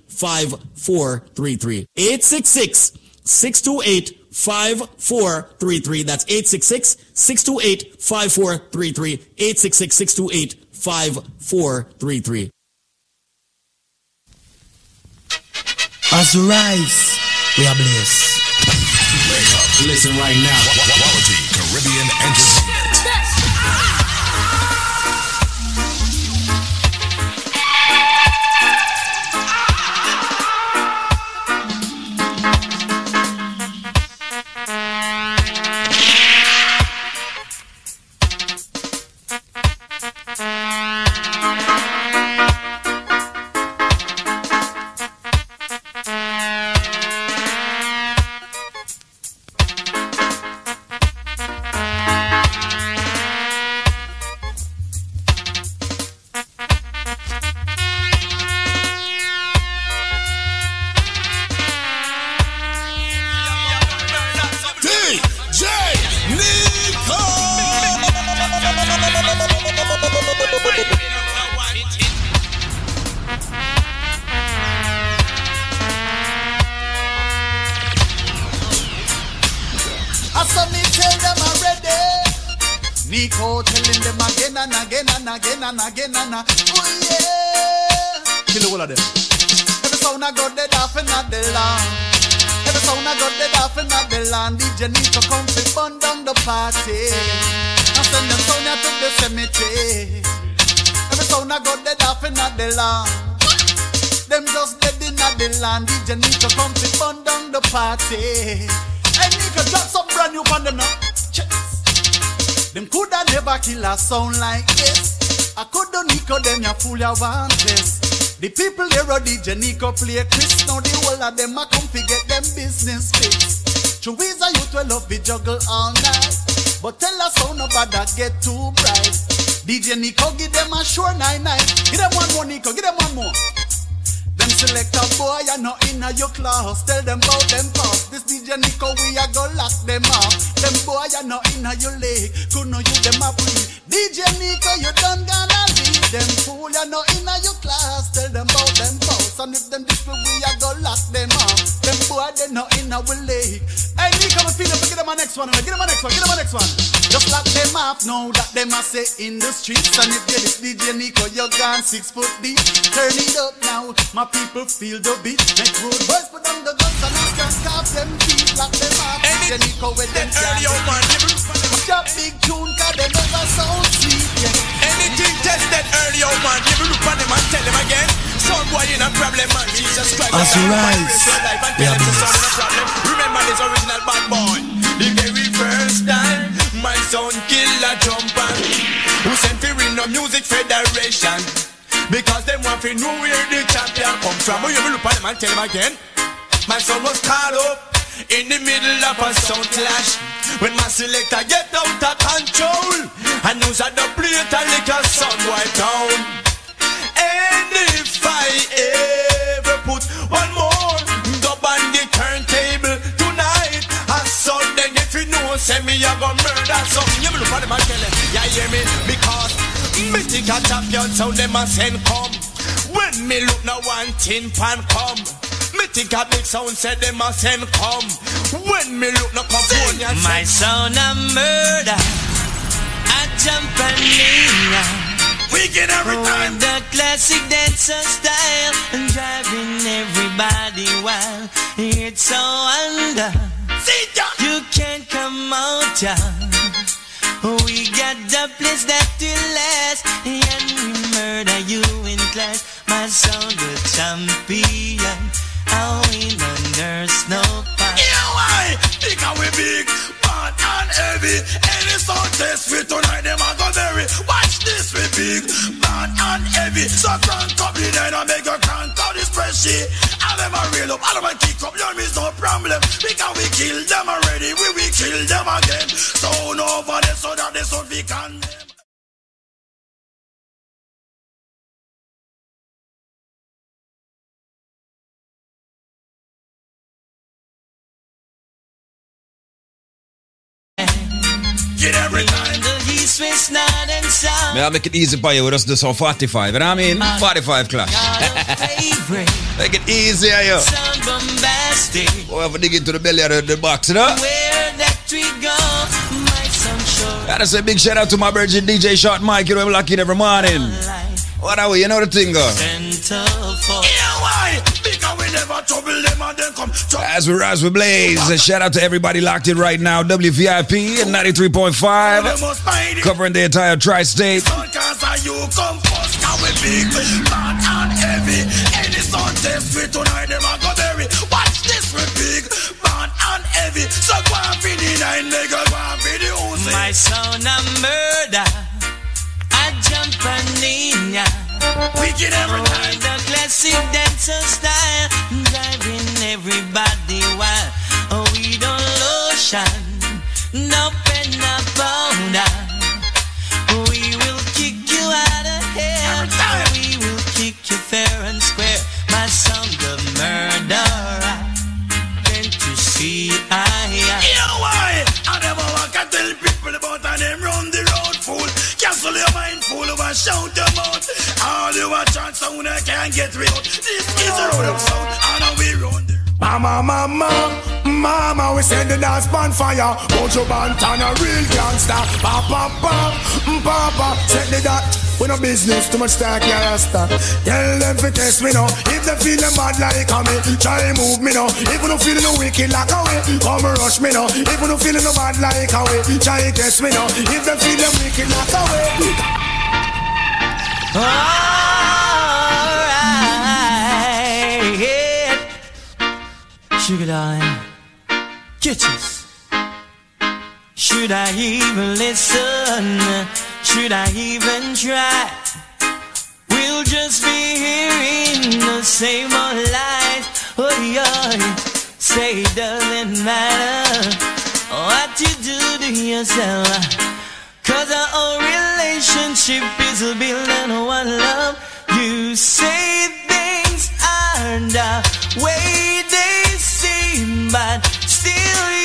5433. 866 628 5433. That's 866 628 5433. 866 628 5433. As we rise, we are blessed. Wake up. Listen right now. Quality Caribbean entertainment. Party. I send them sound to the cemetery. Every sound I got dead off in the land. Them just dead in the land. DJ Nico come to burn down the party. Hey Nico, drop some brand new on them now. Them coulda never kill a sound like this. I coulda Nico, them ya fool ya want this. The people are DJ Nico play Chris. Now the whole of them a come fi get them business fixed. Chuiza youth will love be juggle all night. But tell us how nobody get too bright. DJ Nico give them a sure nine nine. Give them one more Nico, give them one more. Them select a boy you not in your class. Tell them about them past. This DJ Nico we a go lock them up. Them boy you not in your leg. Could no you them a free. DJ Nico you done gonna leave them fool you not in a your class. Tell them about them past. And if them this we a go lock them up. Them boy they not in a we leg. Hey Nico we feel it. Get them my next one. Get them a next one. Get them my next one. Just lock them up now that them a say in the streets. And if you this DJ Nico you're gone six foot deep. Turn it up now. My people feel the beat. Make road boys put down the guns and ask them carve them feet. Lock them up. DJ Nico with them early out man. Drop big tune cause they never sound sweet. Yeah. Anything tested early out man. Give a look on them and tell them again. Some boy in a problem man. Jesus Christ. As we rise, we are blessed. Remember this original bad boy. The very first time my son kill a jumper. Who sent for in the music federation. Because them want to know where the champion come from. But you will look at them and tell them again. My son was caught up in the middle of a sound clash. When my selector get out of control. And news at the plate and lick a sun white down. And if I ever put one more dub on the turntable tonight, I saw then if you know, say me I go murder some. You look at them and tell them, yeah, hear me? Because me think a champion so them a send come. When me look no one tin pan come. Me think a big sound said them a send come. When me look no California My sound a murder, a jump and lean We get every time. the classic dancer style and driving everybody wild. It's so under You can't come out, yeah. We got the place that will last, and we murder you in class. My sound the champion. I win no nurse, no pass. Yeah, why? Because we big, bad and heavy. Any sound test we tonight, them a go bury. Watch this, we big, bad and heavy. So crank up the night and make your crank out this. And them a real up, of them kick up, there is no problem. Because we kill them already, we will kill them again. So no over there, so that they so we can. I make it easy for you with us this on 45, you know what I mean? 45 clash. make it easier, yo. Sound bombastic. Whoever dig into the belly of the, the box, you know? Where that we go, my sound sure. Gotta say big shout out to my virgin DJ Shot Mike, you know, I'm locking every morning. What are we? You know the thing, go. As we rise, we blaze. A shout out to everybody locked in right now. WVIP at 93.5, covering the entire tri state. Cause are you come first, now we big, bad and heavy. Any sound test we tonight, them a go bury. Watch this, we big, bad and heavy. So go and feed the nine, nigga, go and feed the Uzi. My sound a murder. I jump a ninja. Wicked every time. The classic dancer style. Everybody wild. Oh, we don't lotion. No pen, no powder. We will kick you out of here. We will kick you fair and square. My song, the murderer. Can't you see I am Yeah, why? I never walk and tell people about and them run the road fool. Cancel your mind fool over shout them out. All you a chance sound I can't get rid of. This is the road of sound and we run the Mama, mama, mama, we send the dance bonfire. Mojo Bantana, real gangster. Papa, papa, papa, set the dot. We no business, too much talk, yeah, rasta. Tell them to test me now. If they feel them bad like me, try move me now. If you no feeling no wicked like a way, come rush me now. If you no feeling no bad like a way, try test me now. If they feel them wicked like a way. Ah! Sugar darling, this. Should I even listen? Should I even try? We'll just be hearing the same old lies. Oh, yeah. Say it doesn't matter what you do to yourself. Cause our whole relationship is built on one love. You say things aren't the way but still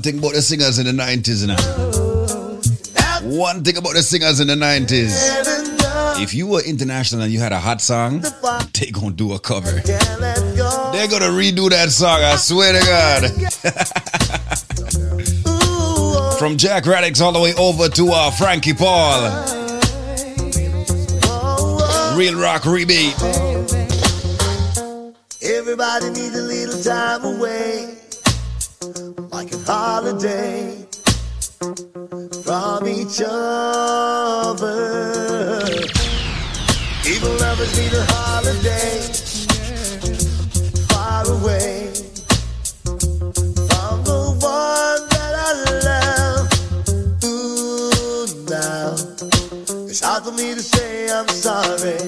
one thing about the singers in the 90s now. One thing about the singers in the 90s. If you were international and you had a hot song, they gonna do a cover. They're gonna redo that song, I swear to God. From Jack Radics all the way over to uh, Frankie Paul. Real rock rebate. me to say I'm sorry.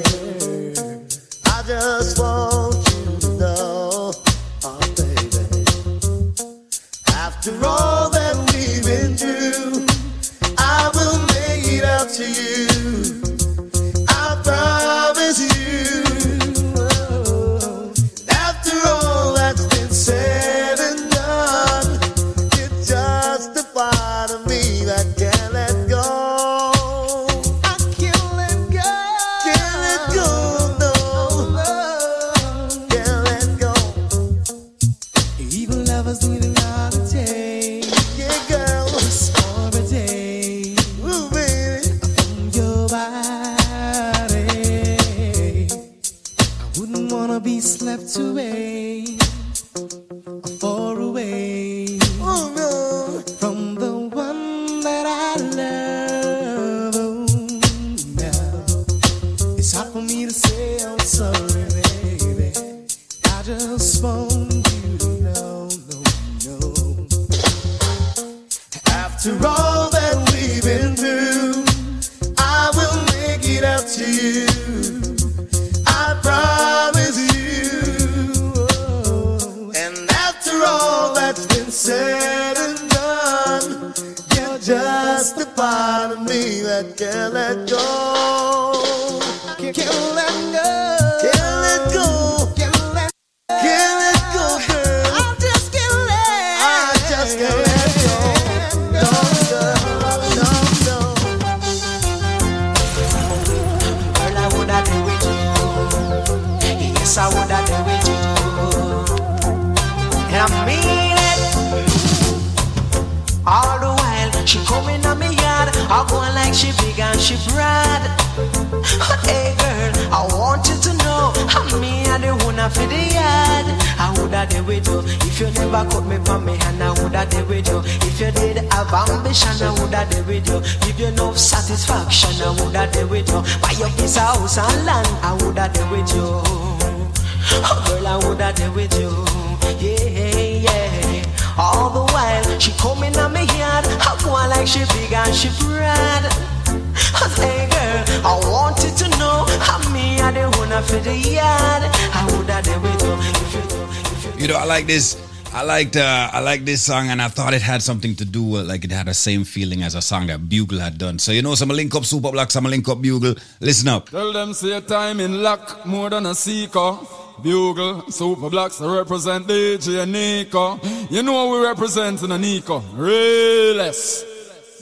Liked uh, I like this song, and I thought it had something to do with like it had the same feeling as a song that Bugle had done. So you know, some link up Super Black, some link up Bugle. Listen up. Tell them say time in luck more than a seeker. Bugle, Super Blacks represent DJ Nico. You know we represent in a Nico. Realest.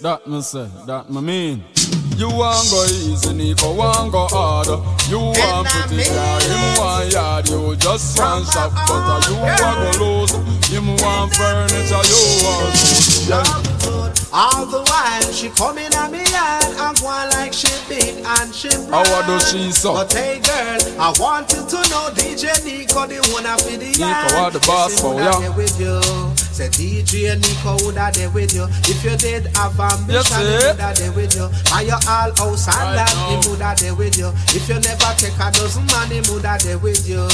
That me say, that me mean. You want go easy, Nico, want go harder. You want pretty car, him want yard. You just want shop butter, uh, you want go lose. Him want furniture, you want. Yeah. All the while she coming at me yard and go on like she big and she How broad. do she so? But hey girl, I want you to know DJ Nico the one of the yard. what the boss for, woulda yeah? Say DJ Nico woulda there with you. If you did have ambition, Yes, woulda there with you. Buy your all and Right land, he woulda there with you. If you never take a dozen man, he woulda there with you.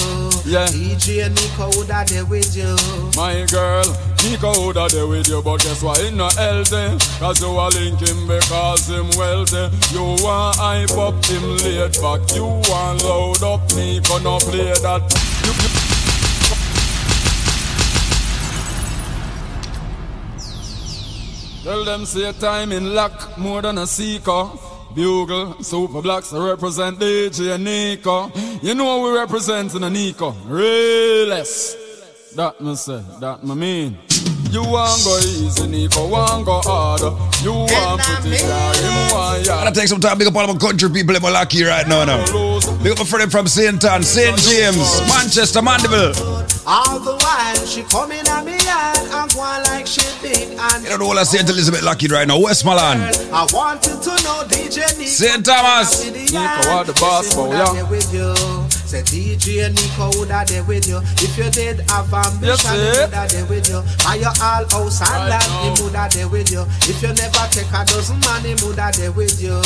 Yeah. DJ Nico woulda there with you. My girl, Nico woulda there with you, but guess what? He no healthy. Cause you a link him because him wealthy. You want hype up him laid back. You want load up Nico, no play that. You, you- Tell them say time in luck more than a seeker. Bugle, Super Blacks represent DJ Nico. You know we represent in a Nico. Realest. That me say, that me mean. You want go easy, Nico, want go harder. You want pretty car, him want Gotta yard. take some time. Big up all my country people in Malaki right now. now. Big up a friend from St. Ann, St. James, Manchester, Mandeville. All the while she coming at me yard and go on like she big and You don't know the whole of St. Elizabeth Lucky right now, Westmoreland. I want you to know DJ Nico. St. Thomas. Nico, what the boss for, yeah? There with you. Say DJ Nico woulda there with you. If you did have ambition, Yes, he woulda there with you. Buy your all house and land, he woulda there with you. If you never take a dozen man, he woulda there with you.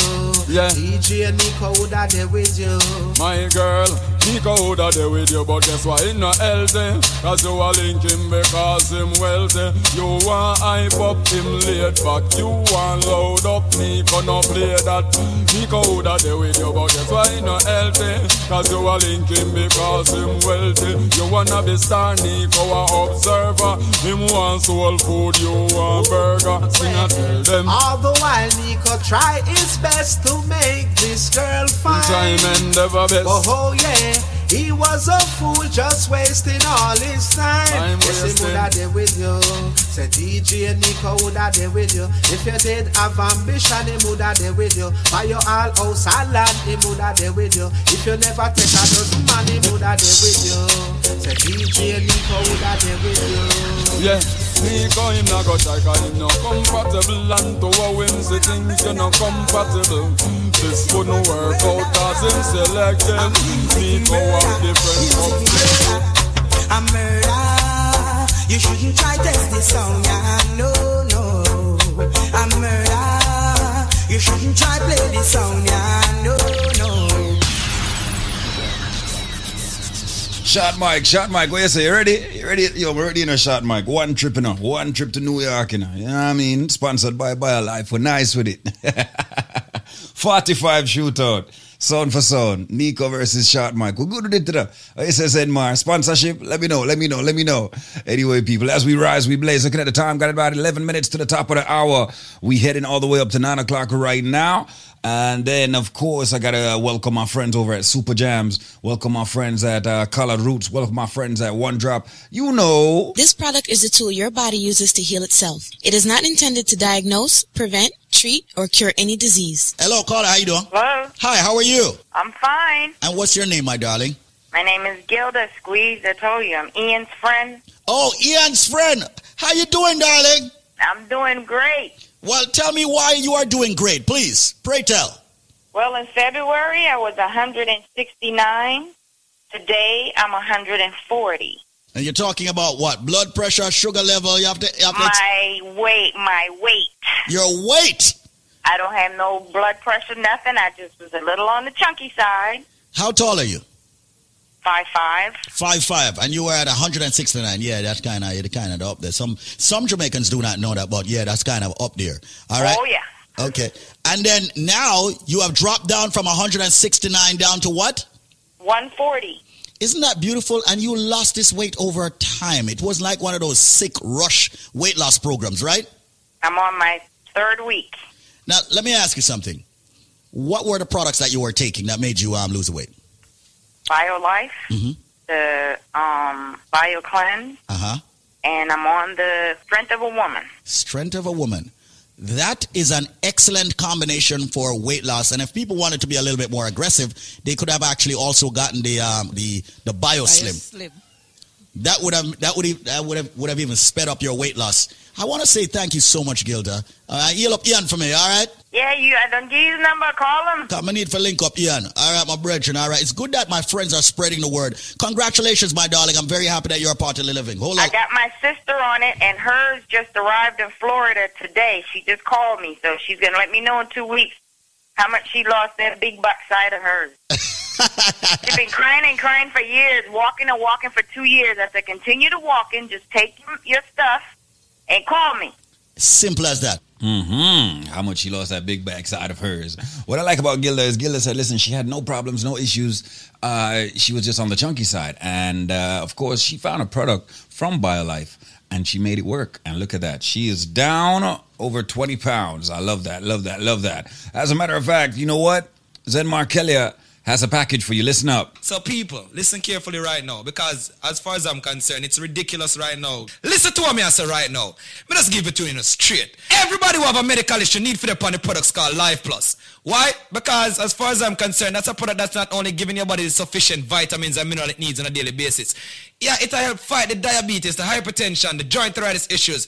Yeah. DJ Nico woulda there with you. My girl, Nico woulda there with you, but guess what? He no healthy. Cause you a link him because him wealthy. You want hype up him laid back. You want load up Nico, no play that. Nico woulda there with you, but guess what? He no healthy. Cause you a him because him wealthy. You wanna be star Nico a observer. Him want soul food, you want burger. Sing and tell them. All the while Nico try his best to make this girl fine. Time endeavor best. Oh, oh yeah, he was a fool just wasting all his time. Yes, he woulda there with you. Say DJ Nico woulda there with you. If you did have ambition, he woulda there with you. Buy your all house and land, he woulda there with you. If you never take a dozen man, he woulda there with you. Say DJ Nico woulda there with you. Yeah, Nico him not go try cause him no compatible And to a him say things you no compatible This wouldn't work out cause him selected Nico have different objectives a murder. You shouldn't try test this song, yeah. No, no. A murder. You shouldn't try play this song, yeah. No. Shot Mike, shot Mike, what you say? You ready? You ready? Yo, we're ready in a shot Mike. One trip in a one trip to New York, you know. You know what I mean? Sponsored by BioLife. We're nice with it. 45 shootout. Sound for sound. Nico versus Shot Mike. We're good with it uh, today. SSN Mar. Sponsorship. Let me know. Let me know. Let me know. Anyway, people, as we rise, we blaze. Looking at the time, got about 11 minutes to the top of the hour. We heading all the way up to 9 o'clock right now. And then, of course, I got to welcome my friends over at Super Jams. Welcome my friends at uh, Colored Roots. Welcome my friends at One Drop. You know. This product is a tool your body uses to heal itself. It is not intended to diagnose, prevent, treat, or cure any disease. Hello, Carla, How you doing? Hello. Hi. How are you? I'm fine. And what's your name, my darling? My name is Gilda Squeeze. I told you I'm Ian's friend. Oh, Ian's friend. How you doing, darling? I'm doing great. Well, tell me why you are doing great, please. Pray tell. Well, in February, I was 169. Today, I'm 140. And you're talking about what? Blood pressure, sugar level. You have to. You have to My weight, my weight. your weight. I don't have no blood pressure, nothing. I just was a little on the chunky side. How tall are you? Five five. Five five, and you were at 169. Yeah, that's kind of you're kind of up there. Some some Jamaicans do not know that, but yeah, that's kind of up there. All right. Oh yeah. Okay. And then now you have dropped down from 169 down to what? 140. Isn't that beautiful? And you lost this weight over time. It was like one of those sick rush weight loss programs, right? I'm on my third week. Now, let me ask you something. What were the products that you were taking that made you um, lose weight? BioLife, Mhm. the um BioCleanse, Uh huh. and I'm on the Strength of a Woman. Strength of a woman. That is an excellent combination for weight loss. And if people wanted to be a little bit more aggressive, they could have actually also gotten the um, the the BioSlim. Slim. That would have that would have, that would have would have even sped up your weight loss. I want to say thank you so much, Gilda. Uh, yell up Ian for me, all right? Yeah, you. I don't give you the number. Call him. Come, I need for link up Ian. All right, my brethren. All right, it's good that my friends are spreading the word. Congratulations, my darling. I'm very happy that you're a part of the living. Hold on. I got my sister on it, and hers just arrived in Florida today. She just called me, so she's gonna let me know in two weeks how much she lost that big butt side of hers. She's been crying and crying for years, walking and walking for two years. I said, continue to walking, just take your stuff and call me. Simple as that. Hmm How much she lost that big backside of hers. What I like about Gilda is Gilda said, listen, she had no problems, no issues. Uh, she was just on the chunky side. And uh, of course, she found a product from BioLife and she made it work. And look at that. She is down over 20 pounds. I love that, love that, love that. As a matter of fact, you know what? Zen Markelia has a package for you. Listen up. So people, listen carefully right now because as far as I'm concerned, it's ridiculous right now. Listen to what me I say right now. Let just give it to you in a straight. Everybody who have a medical issue need for the upon the products called Life Plus. Why? Because as far as I'm concerned, that's a product that's not only giving your body the sufficient vitamins and mineral it needs on a daily basis. Yeah, it'll help fight the diabetes, the hypertension, the joint arthritis issues.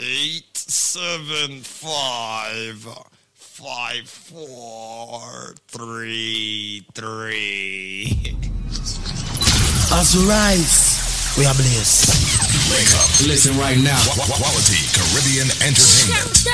eight seven five five four three three. As we rise, we are blessed. Wake up. Listen right now. Quality Caribbean Entertainment.